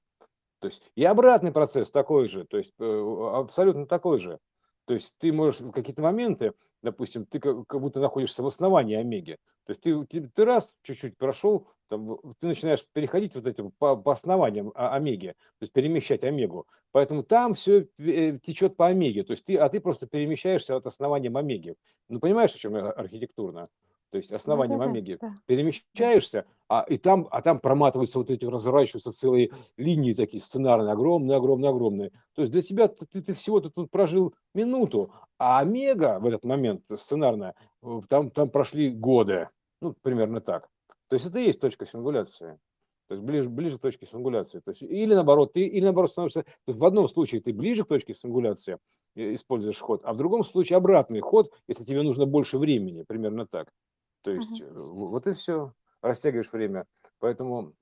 Speaker 1: То есть и обратный процесс такой же, то есть э, абсолютно такой же. То есть ты можешь в какие-то моменты, допустим, ты как, будто находишься в основании омеги. То есть ты, ты, ты раз чуть-чуть прошел, там, ты начинаешь переходить вот этим по, по основаниям омеги, то есть перемещать омегу. Поэтому там все течет по омеге, то есть ты, а ты просто перемещаешься от основания омеги. Ну, понимаешь, о чем я архитектурно? То есть основанием
Speaker 2: Да-да-да,
Speaker 1: омеги
Speaker 2: да.
Speaker 1: перемещаешься, а, и там, а там проматываются вот эти, разворачиваются целые линии такие сценарные, огромные, огромные, огромные. То есть для тебя ты, ты, всего-то тут прожил минуту, а Омега в этот момент сценарная, э, там, там прошли годы. Ну, примерно так. То есть это и есть точка сингуляции. То есть ближе, ближе к точке сингуляции. То есть, или наоборот, ты или наоборот становишься. То есть в одном случае ты ближе к точке сингуляции, э, используешь ход, а в другом случае обратный ход, если тебе нужно больше времени, примерно так. То есть э, вот и все. Растягиваешь время. Поэтому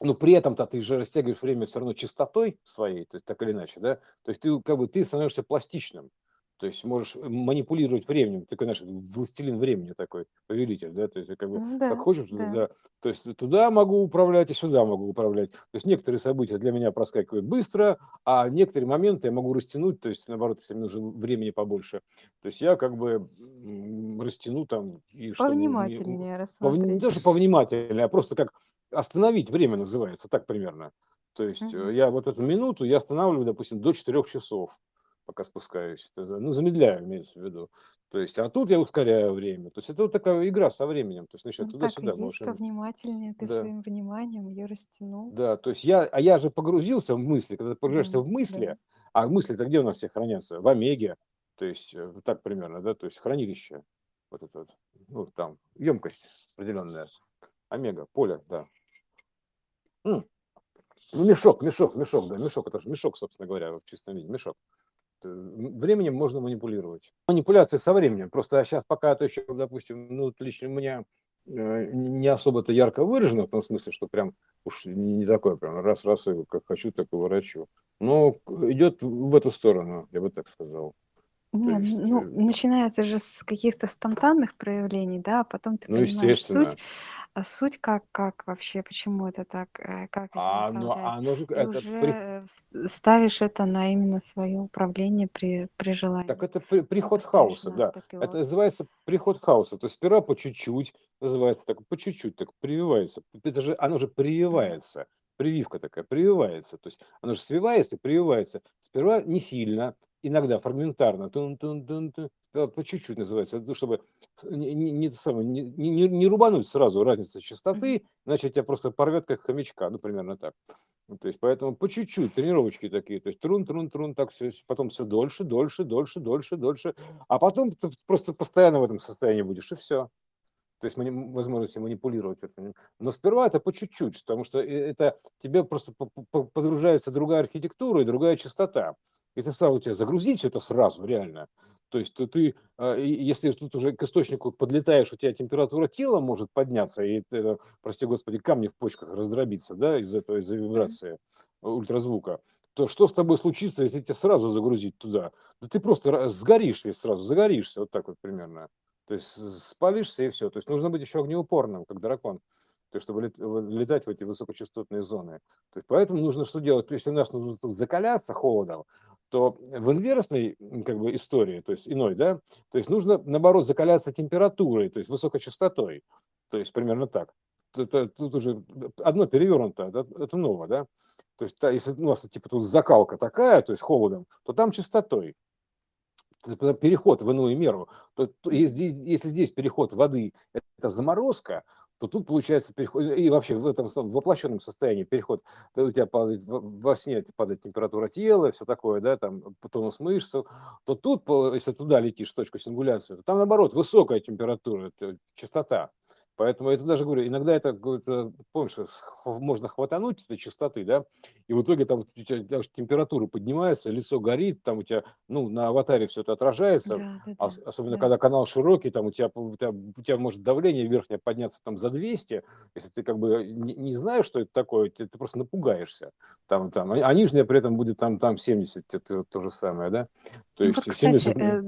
Speaker 1: но при этом-то ты же растягиваешь время все равно частотой своей, то есть так или иначе, да, то есть ты как бы ты становишься пластичным, то есть можешь манипулировать временем, такой наш властелин времени такой, повелитель, да, то есть как бы
Speaker 2: Ну
Speaker 1: как
Speaker 2: да,
Speaker 1: хочешь,
Speaker 2: да.
Speaker 1: да, то есть туда могу управлять и сюда могу управлять, то есть некоторые события для меня проскакивают быстро, а некоторые моменты я могу растянуть, то есть наоборот, если мне нужно времени побольше, то есть я как бы растяну там и
Speaker 2: Повнимательнее
Speaker 1: Повни- не
Speaker 2: рассмотреть.
Speaker 1: то, что повнимательнее, а просто как остановить время называется, так примерно. То есть э,
Speaker 2: Мгм.
Speaker 1: я вот эту минуту я останавливаю, допустим, до 4 часов, пока спускаюсь. Ну, замедляю, имеется в виду. То есть, а тут я ускоряю время. То есть это вот такая игра со временем. То есть, значит,
Speaker 2: Ну так и
Speaker 1: туда-сюда
Speaker 2: есть,
Speaker 1: можешь... им-
Speaker 2: повнимательнее. Ты
Speaker 1: Да,
Speaker 2: своим вниманием ее растянул.
Speaker 1: да, то есть я, а я же погрузился в мысли, когда ты погружаешься
Speaker 2: Да,
Speaker 1: в мысли,
Speaker 2: да.
Speaker 1: а мысли-то где у нас все хранятся? В Омеге, то есть э, так примерно, да, то есть хранилище, вот это вот, ну, там, емкость определенная, Омега, поле, да. М. Ну, мешок, мешок, мешок, да, мешок, это же мешок, собственно говоря, в чистом виде, мешок. Временем можно манипулировать. Манипуляции со временем. Просто сейчас пока это еще, допустим, ну, лично у меня э, не особо-то ярко выражено, в том смысле, что прям уж не такое, прям раз-раз, как хочу, так и ворочу. Но идет в эту сторону, я бы так сказал.
Speaker 2: Нет, есть, ну, э, начинается же с каких-то спонтанных проявлений, да, а потом ты ну, понимаешь суть, а суть как, как вообще, почему это так, э, как этим А, ну, оно же, И это при- уже ставишь это на именно свое управление при, при желании.
Speaker 1: так это при- приход хаоса, да. Это называется приход хаоса. То есть сперва по чуть-чуть, называется так, по чуть-чуть, так прививается. Это же, оно же прививается. Прививка такая, прививается. То есть оно же свивается и прививается. Сперва не сильно, иногда фрагментарно, тун -тун -тун -тун, по чуть-чуть называется, ну, чтобы не, не, не, не, не, рубануть сразу разницу частоты, иначе тебя просто порвет как хомячка, ну, примерно так. Ну, то есть, поэтому по чуть-чуть тренировочки такие, то есть трун, трун, трун, так все, потом все дольше, дольше, дольше, дольше, дольше, а потом ты просто постоянно в этом состоянии будешь, и все. То есть возможности манипулировать этим. Но сперва это по чуть-чуть, потому что э, это тебе просто подружается другая архитектура и другая частота это сразу у тебя загрузить все это сразу, реально. То есть ты, а, если тут уже к источнику подлетаешь, у тебя температура тела может подняться, и, это, прости господи, камни в почках раздробиться, да, из этого, из-за вибрации ультразвука, то что с тобой случится, если тебя сразу загрузить туда? Да ты просто сгоришь весь сразу, загоришься, вот так вот примерно. То есть спалишься и все. То есть нужно быть еще огнеупорным, как дракон то есть чтобы летать в эти высокочастотные зоны. То есть поэтому нужно что делать? Если нас нужно закаляться холодом, то в инверсной как бы, истории, то есть иной, да, то есть нужно, наоборот, закаляться температурой, то есть высокочастотой, то есть примерно так. Это, тут уже одно перевернуто, это, это новое, да. То есть если у нас типа тут закалка такая, то есть холодом, то там частотой. Переход в иную меру. То, то, если, если здесь переход воды – это заморозка, то тут получается переход, и вообще в этом воплощенном состоянии переход, у тебя падает, во сне падает температура тела, все такое, да, там тонус мышц, то тут, если туда летишь точку сингуляции, то там наоборот высокая температура, частота. Поэтому это даже говорю, иногда это, помнишь, можно хватануть этой частоты, да, и в итоге там у тебя даже температура поднимается, лицо горит, там у тебя, ну, на аватаре все это отражается, да, да, да, особенно да. когда канал широкий, там у тебя, у тебя, у тебя может давление верхнее подняться там за 200, если ты как бы не, не знаешь, что это такое, ты, ты просто напугаешься, там, там, а, а нижняя при этом будет там, там 70, это то же самое, да,
Speaker 2: то ну, есть вот, 70... кстати, э,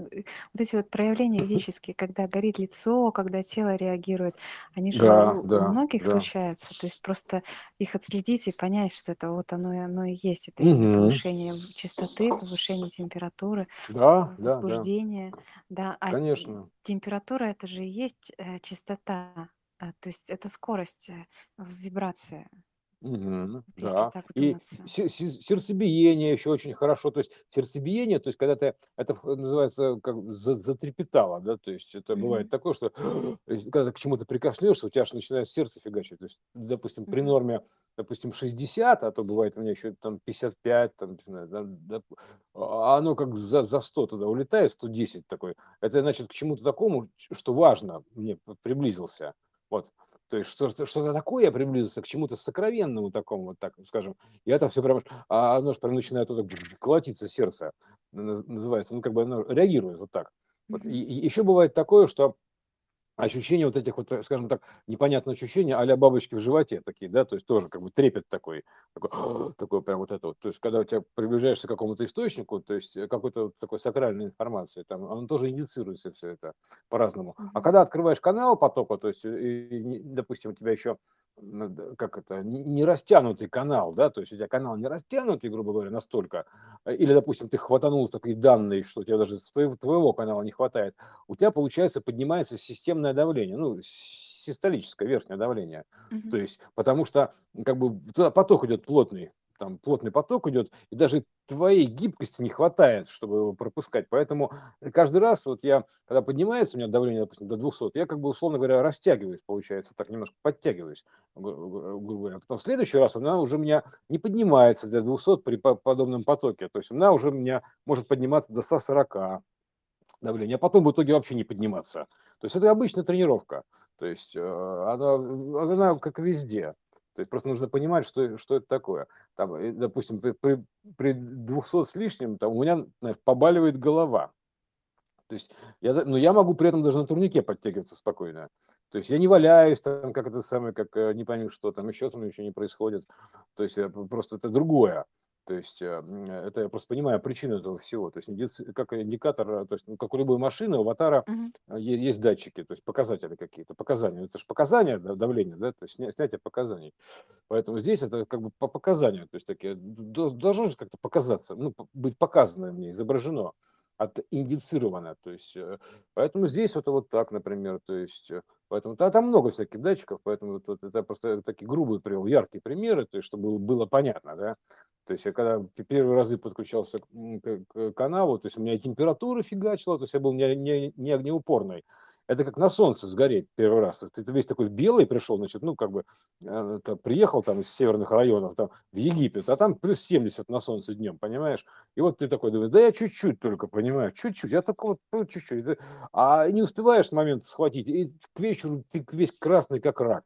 Speaker 2: вот эти вот проявления физические, когда горит лицо, когда тело реагирует, они же да, у, да, у многих да. случаются. То есть просто их отследить и понять, что это вот оно, оно и есть. Это угу. повышение частоты, повышение температуры,
Speaker 1: да,
Speaker 2: возбуждение. Да, да.
Speaker 1: А Конечно.
Speaker 2: температура это же и есть э, частота. А, то есть это скорость э, вибрации.
Speaker 1: Мгм. Да. И сердцебиение еще очень хорошо. То есть сердцебиение, то есть когда ты, это называется как затрепетало, да, то есть это бывает такое, что когда ты к чему-то прикоснешься, у тебя аж начинает сердце фигачить. То есть, допустим, при норме, допустим, 60, а то бывает у меня еще там 55, там, не знаю, да, да, а оно как за, за 100 туда улетает, 110 такой. Это значит к чему-то такому, что важно, мне приблизился. Вот. То есть что-то, что-то такое я приблизился к чему-то сокровенному такому, вот так скажем. И это все прям, а оно же прям начинает вот так колотиться сердце, называется, ну как бы оно реагирует вот так. Вот. И, и еще бывает такое, что ощущение вот этих вот, скажем так, непонятные ощущения а бабочки в животе такие, да, то есть тоже как бы трепет такой, такой, такой прям вот это вот. То есть когда у тебя приближаешься к какому-то источнику, то есть какой-то вот такой сакральной информации, там, он тоже инициируется все это по-разному. А когда открываешь канал потока, то есть, и, допустим, у тебя еще как это, не растянутый канал, да, то есть у тебя канал не растянутый, грубо говоря, настолько, э, или, допустим, ты хватанул такие данные, что у тебя даже твоего, канала не хватает, у тебя, получается, поднимается системное давление, ну, систолическое верхнее давление, mm-hmm. то есть, потому что, как бы, туда поток идет плотный, там плотный поток идет, и даже твоей гибкости не хватает, чтобы его пропускать. Поэтому каждый раз, вот я, когда поднимается у меня давление, допустим, до 200, я как бы, условно говоря, растягиваюсь, получается, так немножко подтягиваюсь, грубо говоря. Потом в следующий раз она уже у меня не поднимается до 200 при подобном потоке. То есть она уже у меня может подниматься до 140 давления, а потом в итоге вообще не подниматься. То есть это обычная тренировка. То есть э, она, она как везде. То есть просто нужно понимать, что, что это такое. Там, э, допустим, при, при 200 с лишним, там у меня знаешь, побаливает голова. То есть я, но я могу при этом даже на турнике подтягиваться спокойно. То есть я не валяюсь там, как это самое, как э, не пойми что, там еще там ничего не происходит. То есть просто это другое. То есть э, это я просто понимаю причину этого всего. То есть как индикатор, э, то есть ну, как у любой машины, у аватара uh-huh. есть датчики, то есть показатели какие-то, показания. Это же показания давления, да, то есть снятие показаний. Поэтому здесь это как бы по показанию, то есть такие, должно же как-то показаться, ну, быть показано мне, изображено отиндицировано. То есть, поэтому здесь вот, вот так, например, то есть Поэтому да, там много всяких датчиков, поэтому вот, вот это просто такие грубые привел, яркие примеры, то есть чтобы было понятно, да. То есть я когда первые разы подключался к, к каналу, то есть у меня и температура фигачила, то есть я был не, не, не огнеупорный, это как на солнце сгореть первый раз. Ты, ты весь такой белый пришел, значит, ну, как бы это, приехал там из северных районов там, в Египет, а там плюс 70 на солнце днем, понимаешь? И вот ты такой думаешь, да я чуть-чуть только, понимаешь, чуть-чуть, я только вот чуть-чуть. А не успеваешь момент схватить, и к вечеру ты весь красный, как рак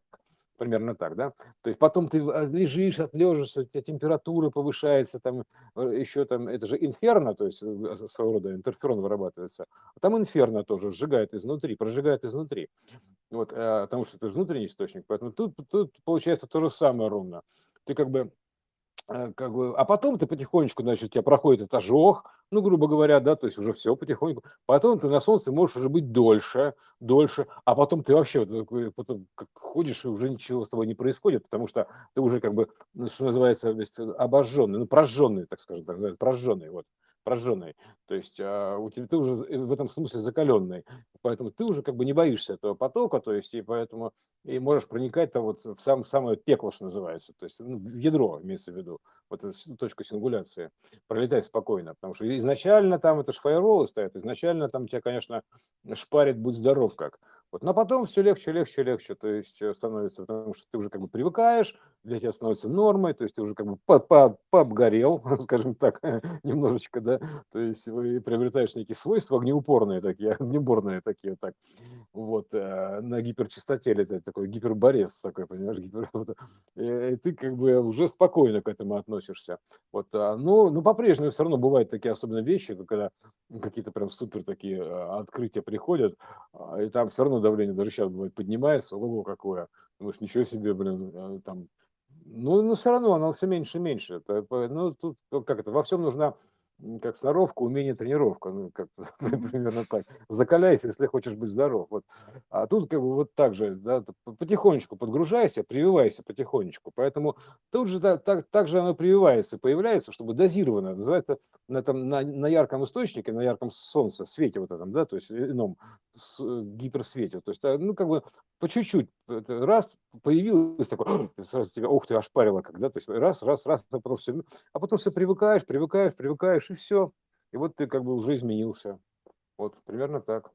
Speaker 1: примерно так, да, то есть потом ты а, лежишь, отлежишься, у тебя температура повышается, там э, еще там, это же инферно, то есть э, своего рода интерферон вырабатывается, а там инферно тоже сжигает изнутри, прожигает изнутри, вот, э, потому что это же внутренний источник, поэтому тут, тут получается то же самое ровно, ты как бы как бы, а потом ты потихонечку, значит, у тебя проходит этот ожог, ну, грубо говоря, да, то есть уже все потихоньку. Потом ты на солнце можешь уже быть дольше, дольше, а потом ты вообще вот, потом, ходишь, и уже ничего с тобой не происходит, потому что ты уже как бы, ну, что называется, обожженный, ну, прожженный, так скажем, так, прожженный, вот прожженный. То есть а, у тебя ты уже в этом смысле закаленный. Поэтому ты уже как бы не боишься этого потока, то есть и поэтому и можешь проникать там вот в сам, самое пекло, что называется, то есть ну, в ядро имеется в виду, вот эту точку сингуляции, пролетать спокойно, потому что изначально там это ж фаерволы стоят, изначально там тебя, конечно, шпарит, будь здоров как. Вот, но потом все легче, легче, легче, то есть э, становится, потому что ты уже как бы привыкаешь, для тебя становится нормой, то есть ты уже как бы пообгорел, скажем так, немножечко, да, то есть вы приобретаешь некие свойства огнеупорные такие, огнеборные такие, так, вот, э, на гиперчистоте летать, такой гиперборец такой, понимаешь, гипер, вот, и ты как бы уже спокойно к этому относишься, вот, а, но, по-прежнему все равно бывают такие особенно вещи, когда какие-то прям супер такие а, открытия приходят, а, и там все равно давление даже сейчас бывает поднимается, ого, какое. Думаешь, ничего себе, блин, а, там. Ну, но все равно оно все меньше и меньше. Ну, тут как это, во всем нужна как сноровка, умение, тренировка, ну, как примерно так. Закаляйся, если хочешь быть здоров. Вот. А тут как бы вот так же, да, потихонечку подгружайся, прививайся потихонечку. Поэтому тут же так, так, так же оно прививается, появляется, чтобы дозированно, называется на, там, на, на ярком источнике, на ярком солнце, свете вот этом, да, то есть ином с, гиперсвете. То есть, а, ну, как бы по чуть-чуть, раз появилось такое, сразу тебя, ух ты, ошпарило, когда, то есть раз, раз, раз, а потом все, а потом все привыкаешь, привыкаешь, привыкаешь, и все. И вот ты как бы уже изменился. Вот, примерно так.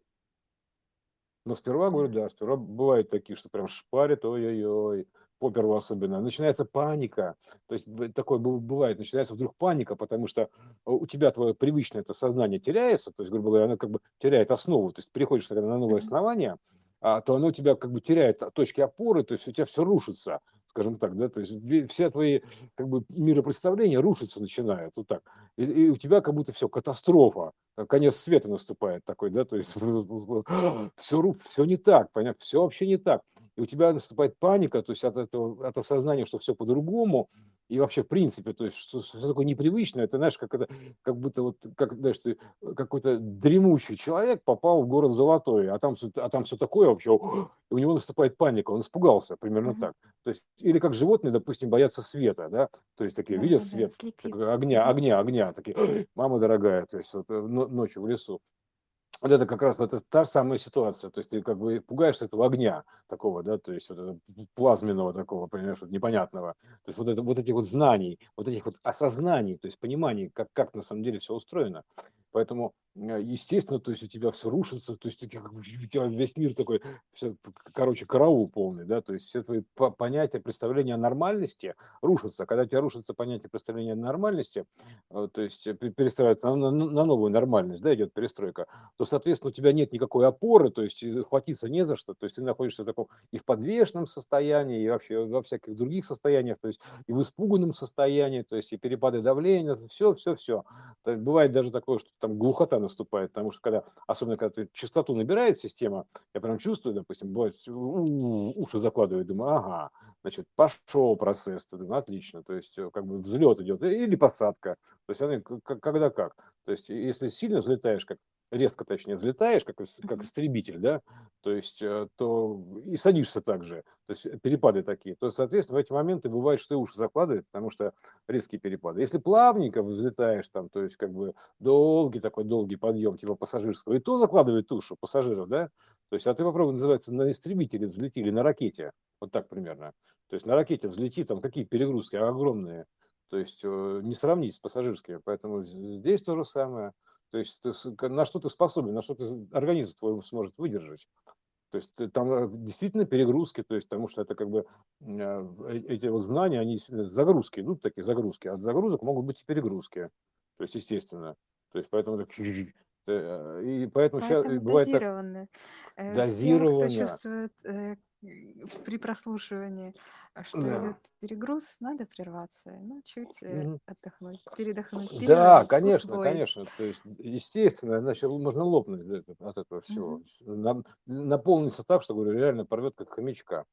Speaker 1: Но сперва, говорю, да, сперва бывают такие, что прям шпарит, ой-ой-ой, поперву особенно. Начинается паника. То есть такое бывает, начинается вдруг паника, потому что у тебя твое привычное это сознание теряется, то есть, грубо говоря, оно как бы теряет основу. То есть переходишь на новое основание, а, то оно у тебя как бы теряет точки опоры, то есть у тебя все рушится, скажем так, да, то есть все твои как бы миропредставления рушиться начинают, вот так. И, и у тебя как будто все, катастрофа, конец света наступает такой, да, то есть все, все не так, понятно, все вообще не так. И у тебя наступает паника, то есть от этого, от осознания, что все по-другому, и вообще в принципе, то есть что, что такое непривычное, это знаешь, как это, как будто вот, как знаешь, ты какой-то дремучий человек попал в город Золотой, а там, а там все такое вообще, и у него наступает паника, он испугался, примерно uh-huh. так. То есть, или как животные, допустим, боятся света, да, то есть такие, да, видят да, свет, да, огня, огня, огня, такие, мама дорогая, то есть вот, э, ночью в лесу вот это как раз это та самая ситуация, то есть ты как бы пугаешься этого огня такого, да, то есть вот плазменного такого, понимаешь, вот непонятного, то есть вот, это, вот этих вот знаний, вот этих вот осознаний, то есть пониманий, как, как на самом деле все устроено. Поэтому Э, естественно, то есть у тебя все рушится, то есть у тебя весь мир такой, все, короче, караул полный, да, то есть все твои понятия, представления о нормальности рушатся. Когда у тебя рушится понятие представления о нормальности, э, то есть перестраивать на, на, на новую нормальность, да, идет перестройка, то, соответственно, у тебя нет никакой опоры, то есть хватиться не за что, то есть ты находишься в таком и в подвешенном состоянии, и вообще во всяких других состояниях, то есть и в испуганном состоянии, то есть и перепады давления, все, все, все. Бывает даже такое, что там глухота наступает, потому что когда, особенно когда ты частоту набирает система, я прям чувствую, допустим, бывает, уши закладывает, думаю, ага, значит, пошел процесс, ты думаю, отлично, то есть э, как бы взлет идет или посадка, то есть они когда как, то есть если сильно взлетаешь, как резко, точнее, взлетаешь, как, как истребитель, да, то есть, э, то и садишься также, то есть перепады такие, то, соответственно, в эти моменты бывает, что и уши закладывает, потому что резкие перепады. Если плавненько взлетаешь там, то есть, как бы долгий такой долгий подъем, типа пассажирского, и то закладывает ушу пассажиров, да, то есть, а ты попробуй, называется, на истребителе взлетели, на ракете, вот так примерно. То есть на ракете взлети, там какие перегрузки огромные, то есть э, не сравнить с пассажирскими. Поэтому здесь то же самое. То есть ты, на что ты способен, на что ты, организм твой сможет выдержать. То есть там э, действительно перегрузки, то есть потому что это как бы э, эти вот знания, они загрузки, идут такие загрузки, от загрузок могут быть и перегрузки. То есть естественно. То есть поэтому так, и
Speaker 2: поэтому, поэтому сейчас бывает. Так, дозированно. Всем, кто чувствует при прослушивании, а что да. идет перегруз, надо прерваться, ну, чуть mm-hmm. отдохнуть, передохнуть.
Speaker 1: Да, конечно, усвоить. конечно. То есть, естественно, иначе можно лопнуть от этого всего. Mm-hmm. Наполниться так, что, говорю, реально порвет как хомячка.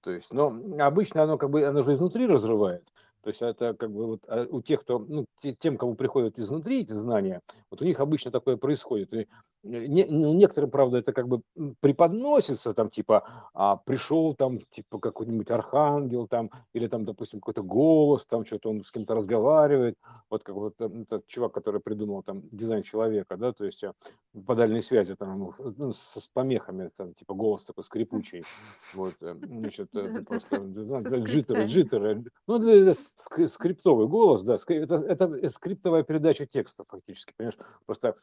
Speaker 1: То есть, но обычно оно как бы, оно же изнутри разрывает. То есть это как бы вот а, у тех, кто, ну, тем, кому приходят изнутри эти знания, вот у них обычно такое происходит. И не, ну, некоторым, правда, это как бы преподносится, там, типа, а, пришел там, типа, какой-нибудь архангел, там, или там, допустим, какой-то голос, там, что-то он с кем-то разговаривает, вот как вот этот чувак, который придумал там дизайн человека, да, то есть э, по дальней связи, там, ну, с, с помехами, там, типа, голос такой скрипучий, вот, э, значит, это просто, джиттеры, джиттеры, ну, скриптовый голос, да, это, это скриптовая передача текста фактически, понимаешь, просто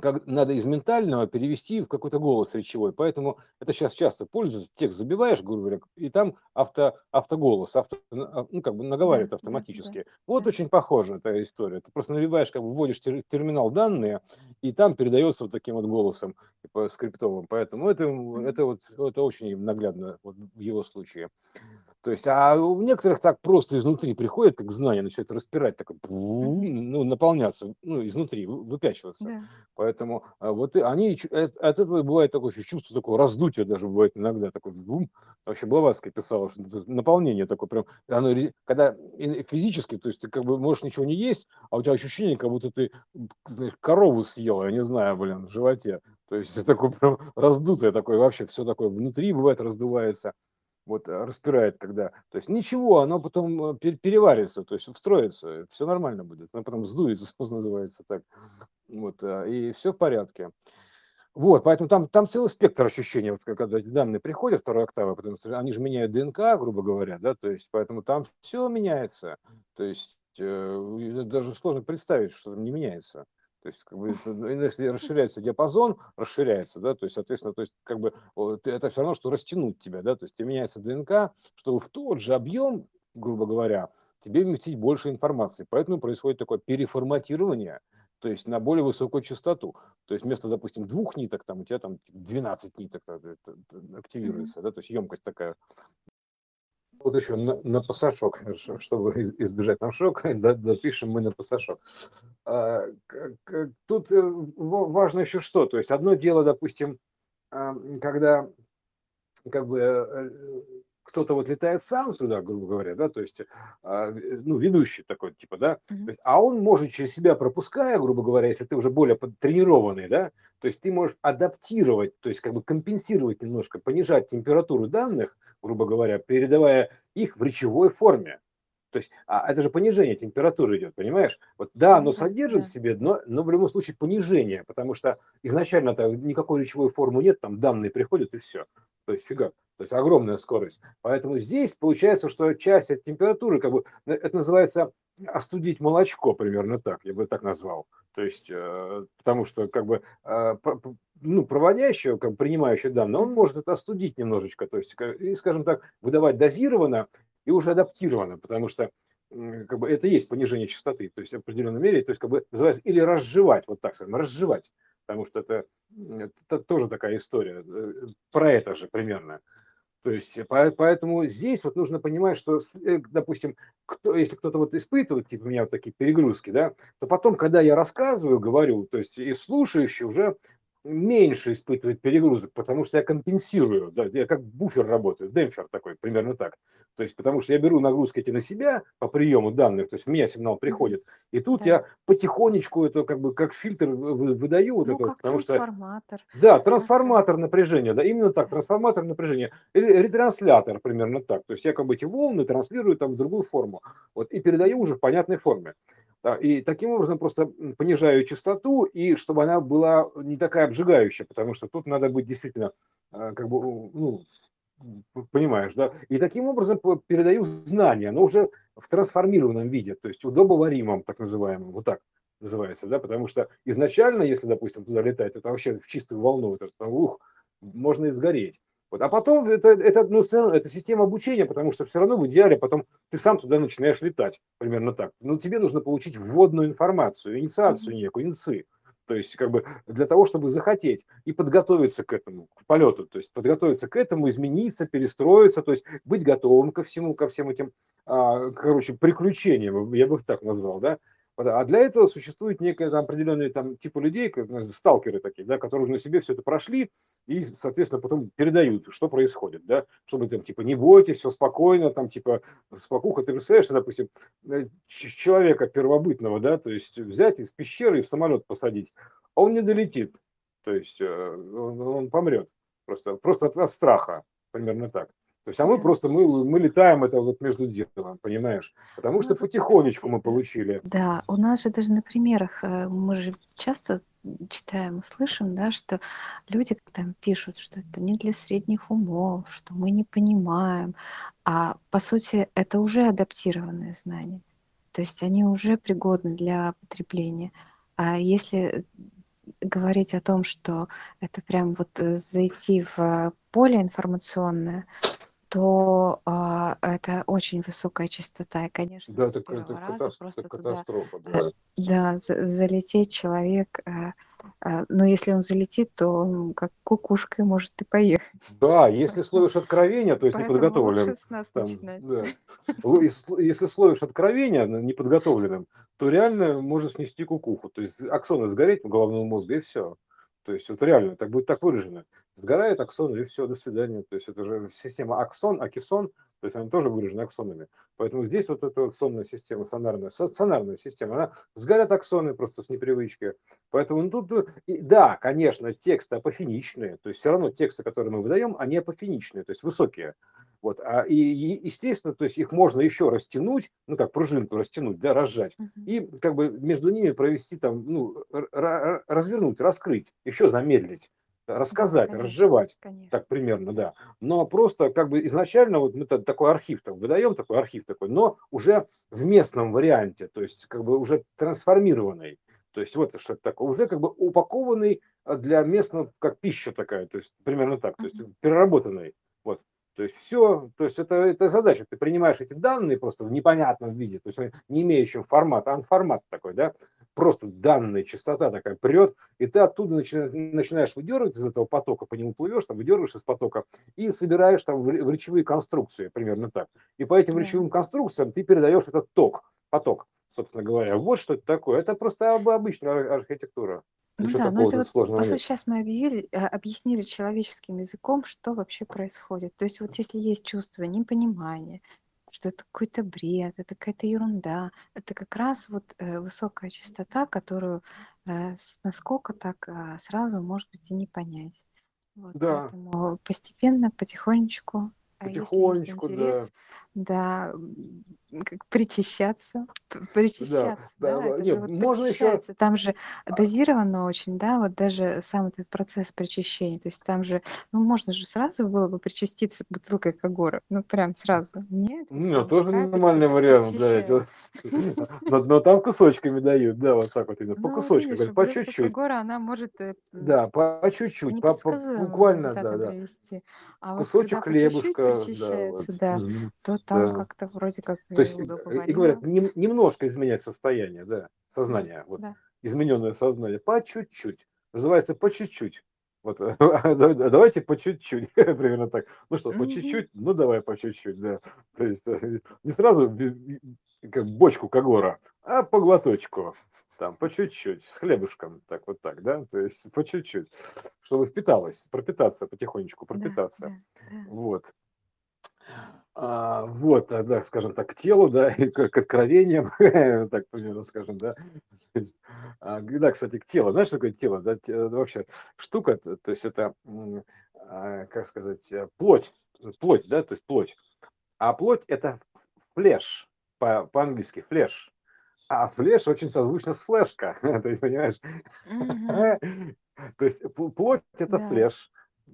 Speaker 1: как надо из ментального перевести в какой-то голос речевой. Поэтому это сейчас часто пользуется. Текст забиваешь, грубо говоря, и там авто, автоголос, авто, а, ну, как бы наговаривает автоматически. Вот очень похоже эта история. Ты просто набиваешь, как бы вводишь терминал данные, и там передается вот таким вот голосом, типа скриптовым. Поэтому это, это вот это очень наглядно вот в его случае. То есть, а у некоторых так просто изнутри приходит, как знание, начинает распирать, так, ну, наполняться, ну, изнутри, выпячиваться. Да. Поэтому а, вот они, э, от этого бывает такое чувство такого раздутия даже бывает иногда, такой, бум, вообще Блаватская писала, что наполнение такое прям, оно, когда физически, то есть ты как бы можешь ничего не есть, а у тебя ощущение, как будто ты знаешь, корову съел, я не знаю, блин, в животе. То есть это такое прям раздутое такое, вообще все такое внутри бывает раздувается вот э, распирает, когда, то есть ничего, оно потом э, переварится, то есть встроится, все нормально будет, оно потом сдуется, называется так, вот, э, и все в порядке. Вот, поэтому там, там целый спектр ощущений, вот когда эти данные приходят, второй октавы, потому что они же меняют ДНК, грубо говоря, да, то есть поэтому там все меняется, то есть э, даже сложно представить, что там не меняется. То есть, как бы, ну, если расширяется диапазон, расширяется, да, то есть, соответственно, то есть, как бы, это все равно, что растянуть тебя, да, то есть, тебе меняется ДНК, чтобы в тот же объем, грубо говоря, тебе вместить больше информации. Поэтому происходит такое переформатирование, то есть на более высокую частоту. То есть вместо, допустим, двух ниток, там у тебя там 12 ниток активируется, mm-hmm. да, то есть емкость такая вот еще на, на пассажок, чтобы избежать нам шока, да, допишем мы на пассажок. А, тут э, важно еще что, то есть одно дело, допустим, а, когда как бы э, кто-то вот летает сам туда, грубо говоря, да, то есть, а, ну, ведущий такой, типа, да, mm-hmm. а он может через себя пропуская, грубо говоря, если ты уже более тренированный, да, то есть ты можешь адаптировать, то есть как бы компенсировать немножко, понижать температуру данных, грубо говоря, передавая их в речевой форме. То есть, а это же понижение температуры идет, понимаешь? Вот да, оно содержит в себе, но, но в любом случае понижение, потому что изначально-то никакой речевой формы нет, там данные приходят и все. То есть фига. То есть огромная скорость. Поэтому здесь получается, что часть от температуры, как бы, это называется остудить молочко, примерно так, я бы так назвал. То есть, э, потому что как бы э, ну, проводящий, как принимающий данные, он может это остудить немножечко, то есть, и, скажем так, выдавать дозированно и уже адаптированно, потому что как бы это есть понижение частоты, то есть в определенной мере, то есть как бы называется, или разжевать, вот так скажем, разжевать, потому что это, это тоже такая история, э, про это же примерно. То есть, поэтому здесь вот нужно понимать, что, э, допустим, кто, если кто-то вот испытывает, типа меня вот такие перегрузки, да, то потом, когда я рассказываю, говорю, то есть и слушающий уже меньше испытывает перегрузок, потому что я компенсирую, да, я как буфер работаю, демпфер такой, примерно так. То есть, потому что я беру нагрузки эти на себя по приему данных, то есть у меня сигнал приходит, и тут да. я потихонечку это как бы как фильтр выдаю вот
Speaker 2: ну,
Speaker 1: это,
Speaker 2: как потому трансформатор.
Speaker 1: что да, трансформатор напряжения, да, именно так, трансформатор напряжения, ретранслятор примерно так. То есть я как бы эти волны транслирую там в другую форму, вот и передаю уже в понятной форме. Да, и таким образом просто понижаю частоту, и чтобы она была не такая обжигающая, потому что тут надо быть действительно, э, как бы, ну, понимаешь, да, и таким образом передаю знания, но уже в трансформированном виде, то есть удобоваримом, так называемом, вот так называется, да, потому что изначально, если, допустим, туда летать, это вообще в чистую волну, это, ух, можно и сгореть. Вот. А потом это, это, ну, это система обучения, потому что все равно в идеале потом ты сам туда начинаешь летать, примерно так. Но тебе нужно получить вводную информацию, инициацию некую, инцы. То есть, как бы для того, чтобы захотеть и подготовиться к этому, к полету, то есть подготовиться к этому, измениться, перестроиться, то есть быть готовым ко всему, ко всем этим, а, короче, приключениям, я бы их так назвал, да, а для этого существует некая там, определенный там, типа людей, как, сталкеры такие, да, которые на себе все это прошли и, соответственно, потом передают, что происходит, да, чтобы там, типа, не бойтесь, все спокойно, там, типа, спокуха, ты представляешь, допустим, э, человека первобытного, да, то есть взять из пещеры и в самолет посадить, а он не долетит, то есть э, он, он помрет просто, просто от, от страха, примерно так. То есть, а мы просто, мы, мы летаем это вот между делом, понимаешь? Потому ну, что потихонечку мы получили.
Speaker 2: Да, у нас же даже на примерах, э, мы же часто читаем и слышим, да, что люди там пишут, что это не для средних умов, что мы не понимаем. А по сути это уже адаптированные знания. То есть они уже пригодны для потребления. А если говорить о том, что это прям вот э, зайти в поле информационное, то а, это очень высокая частота. И, конечно,
Speaker 1: да, с это, первого это раза просто катастрофа, туда, да.
Speaker 2: да, залететь человек, а, а, но если он залетит, то он как кукушкой может и поехать.
Speaker 1: Да, если словишь откровения, то есть не подготовленным.
Speaker 2: с нас там. Да.
Speaker 1: Если словишь откровения неподготовленным, то реально можно снести кукуху. То есть аксоны сгореть в головном мозге и все. То есть вот реально так будет так выражено. Сгорает аксон и все, до свидания. То есть это же система аксон, акисон, то есть она тоже выражена аксонами. Поэтому здесь вот эта вот сонная система, сонарная, сонарная система, она сгорят аксоны просто с непривычки. Поэтому ну, тут, и, да, конечно, тексты апофеничные, то есть все равно тексты, которые мы выдаем, они апофеничные, то есть высокие. Вот, а, и, и, естественно, то есть их можно еще растянуть, ну как пружинку растянуть, да, разжать, uh-huh. и как бы между ними провести там, ну, развернуть, раскрыть, еще замедлить рассказать, да, конечно, разжевать, конечно. так примерно, да. Но просто как бы изначально вот мы такой архив там выдаем, такой архив такой, но уже в местном варианте, то есть как бы уже трансформированный. То есть вот что это такое, уже как бы упакованный а, для местного, как пища такая, то есть примерно так, то есть переработанный. Вот. То есть все, то есть это, это задача. Ты принимаешь эти данные просто в непонятном виде, то есть не имеющим формата, а формат такой, да, просто данная частота такая прет, и ты оттуда начинаешь, начинаешь выдергивать из этого потока, по нему плывешь, там выдергиваешь из потока и собираешь там в, в речевые конструкции, примерно так. И по этим речевым конструкциям ты передаешь этот ток, поток, собственно говоря. Вот что это такое. Это просто обычная архитектура.
Speaker 2: Ну да, но это вот, по сути, сейчас мы объявили, а, объяснили человеческим языком, что вообще происходит. То есть вот если есть чувство непонимания, что это какой-то бред, это какая-то ерунда, это как раз вот э, высокая частота, которую э, насколько так э, сразу, может быть, и не понять. Вот,
Speaker 1: Да,
Speaker 2: поэтому постепенно, потихонечку,
Speaker 1: а потихонечку, да.
Speaker 2: интерес, да, как причащаться, причащаться, да,
Speaker 1: да,
Speaker 2: это же
Speaker 1: нет,
Speaker 2: вот
Speaker 1: можно еще,
Speaker 2: там же дозировано очень, да, вот даже сам этот процесс причащения, то есть там же, ну, можно же сразу было бы причаститься бутылкой Кагора, ну, прям сразу, нет,
Speaker 1: ну, тоже нормальный вариант, да, это, но, но там кусочками дают, да, вот так вот именно, по
Speaker 2: Ну,
Speaker 1: кусочкам,
Speaker 2: видишь,
Speaker 1: говорят, по чуть-чуть,
Speaker 2: Кагора, она может э,
Speaker 1: да, по чуть-чуть, по, по-
Speaker 2: непредсказуемым
Speaker 1: буквально, да, да,
Speaker 2: а вот
Speaker 1: кусочек хлебушка, да,
Speaker 2: да, то там
Speaker 1: да.
Speaker 2: как-то вроде как
Speaker 1: То есть, и, и говорят, нем- немножко изменять состояние, да,
Speaker 2: Да,
Speaker 1: сознание, вот,
Speaker 2: да.
Speaker 1: измененное сознание, по чуть-чуть, называется по чуть-чуть. Вот, давайте по чуть-чуть, примерно так. Ну что, по чуть-чуть? Ну давай по чуть-чуть, да. То есть э, не сразу как бочку Кагора, а по глоточку, там, по чуть-чуть, с хлебушком, так вот так, да, то есть по чуть-чуть, чтобы впиталось, пропитаться потихонечку,
Speaker 2: Да,
Speaker 1: пропитаться.
Speaker 2: да, да.
Speaker 1: Вот. А, вот, а, да, скажем так, к телу, да, и к, к откровениям, так примерно скажем, да. Есть, а, да, кстати, к телу. Знаешь, что такое тело? Да, те- вообще штука, то есть это, а, как сказать, э, плоть, плоть, да, то есть плоть. А плоть это флеш, по- по-английски флеш. А флеш очень созвучно с флешка, то есть, понимаешь? То есть пл- плоть это флеш.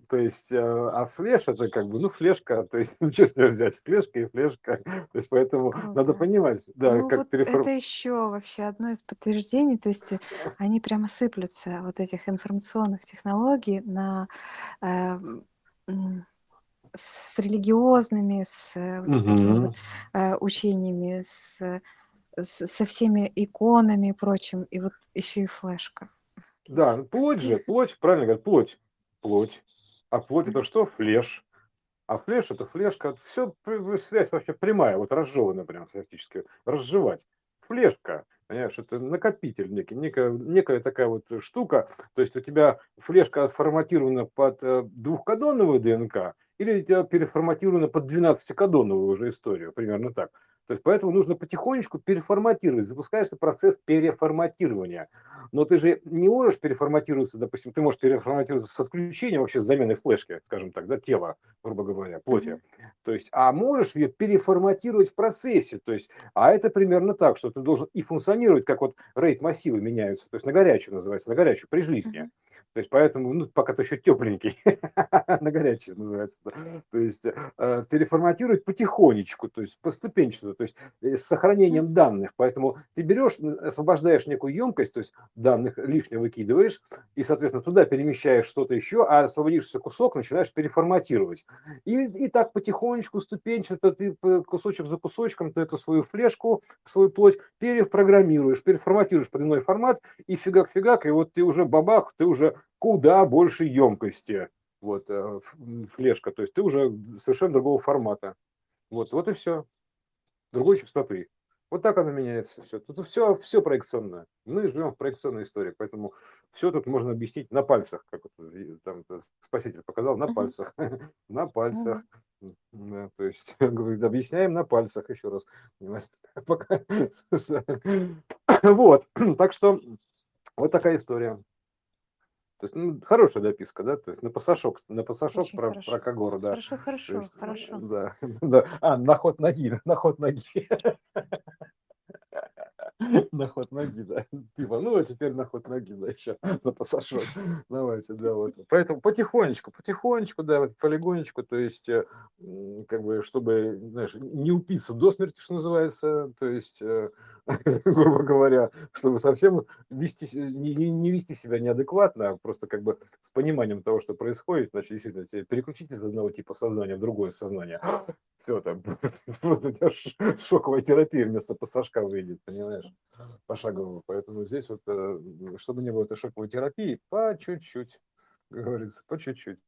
Speaker 1: То есть, э, а флеш это как бы, ну, флешка, то есть, ну, что с него взять, флешка и флешка. То есть, поэтому надо
Speaker 2: Круто.
Speaker 1: понимать, да,
Speaker 2: Ну
Speaker 1: как
Speaker 2: вот
Speaker 1: переформ...
Speaker 2: это еще вообще одно из подтверждений, то есть э, они прямо сыплются, вот этих информационных технологий на э, с религиозными, с вот вот э, учениями, с, с- со всеми иконами и прочим, и вот еще и флешка.
Speaker 1: Да, ну, плоть же, плоть, правильно говорят, плоть, плоть. А плоть это что? Флеш. А флеш это флешка. Все связь вообще прямая, вот разжеванная прям фактически. Разжевать. Флешка, понимаешь, это накопитель некий, некая, некая такая вот штука. То есть у тебя флешка отформатирована под э, двухкадоновую ДНК или тебя переформатирована под 12-кадоновую уже историю, примерно так. То есть поэтому нужно потихонечку переформатировать. Запускается процесс переформатирования. Но ты же не можешь переформатироваться, допустим, ты можешь переформатироваться с отключением, вообще с заменой флешки, скажем так, да, тела, грубо говоря, плоти. То есть, а можешь ее переформатировать в процессе. То есть, а это примерно так, что ты должен и функционировать, как вот рейд массивы меняются, то есть на горячую называется, на горячую при жизни.
Speaker 2: Мгм.
Speaker 1: То есть, поэтому, ну, пока ты еще тепленький, на горячую называется. да. То есть, э, переформатировать потихонечку, то есть поступенчато, то есть э, с сохранением данных. Поэтому ты берешь, освобождаешь некую емкость, то есть данных лишнего выкидываешь, и, соответственно, туда перемещаешь что-то еще, а освободившийся кусок начинаешь переформатировать. И, и так потихонечку, ступенчато, ты кусочек за кусочком, ты эту свою флешку, свою плоть перепрограммируешь, переформатируешь под иной формат, и фигак-фигак, и вот ты уже бабах, ты уже куда больше емкости. Вот, э, флешка, то есть ты уже совершенно другого формата. Вот, вот и все. Другой частоты. Вот так оно меняется все. Тут все, все проекционное. Мы живем в проекционной истории, поэтому все тут можно объяснить на пальцах, как и там это спаситель показал, на пальцах, на пальцах. Да, то есть говорит, объясняем на пальцах еще раз. Пока- Вот, так что вот такая история. То есть, ну, хорошая дописка, да, то есть на пасашок, на пасашок
Speaker 2: Очень
Speaker 1: про,
Speaker 2: хорошо.
Speaker 1: про Кагор, да.
Speaker 2: Хорошо,
Speaker 1: То
Speaker 2: хорошо,
Speaker 1: есть, э,
Speaker 2: хорошо.
Speaker 1: да, да. А, на ход ноги, на ход ноги. На ход ноги, да. Типа, ну, а теперь на ход ноги, да, еще на пассажир. Давайте, да, вот. Поэтому потихонечку, потихонечку, да, вот полигонечку, то есть, э, как бы, чтобы, знаешь, не упиться до смерти, что называется, то есть, э, грубо говоря, чтобы совсем вести, не, не- вести себя неадекватно, а просто как бы с пониманием того, что происходит, значит, действительно, переключить из одного типа сознания в другое сознание. Все, там, шоковая терапия вместо пассажка выйдет, понимаешь, пошагово. Поэтому здесь вот, э, чтобы не было этой шоковой терапии, по чуть-чуть, говорится, по чуть-чуть.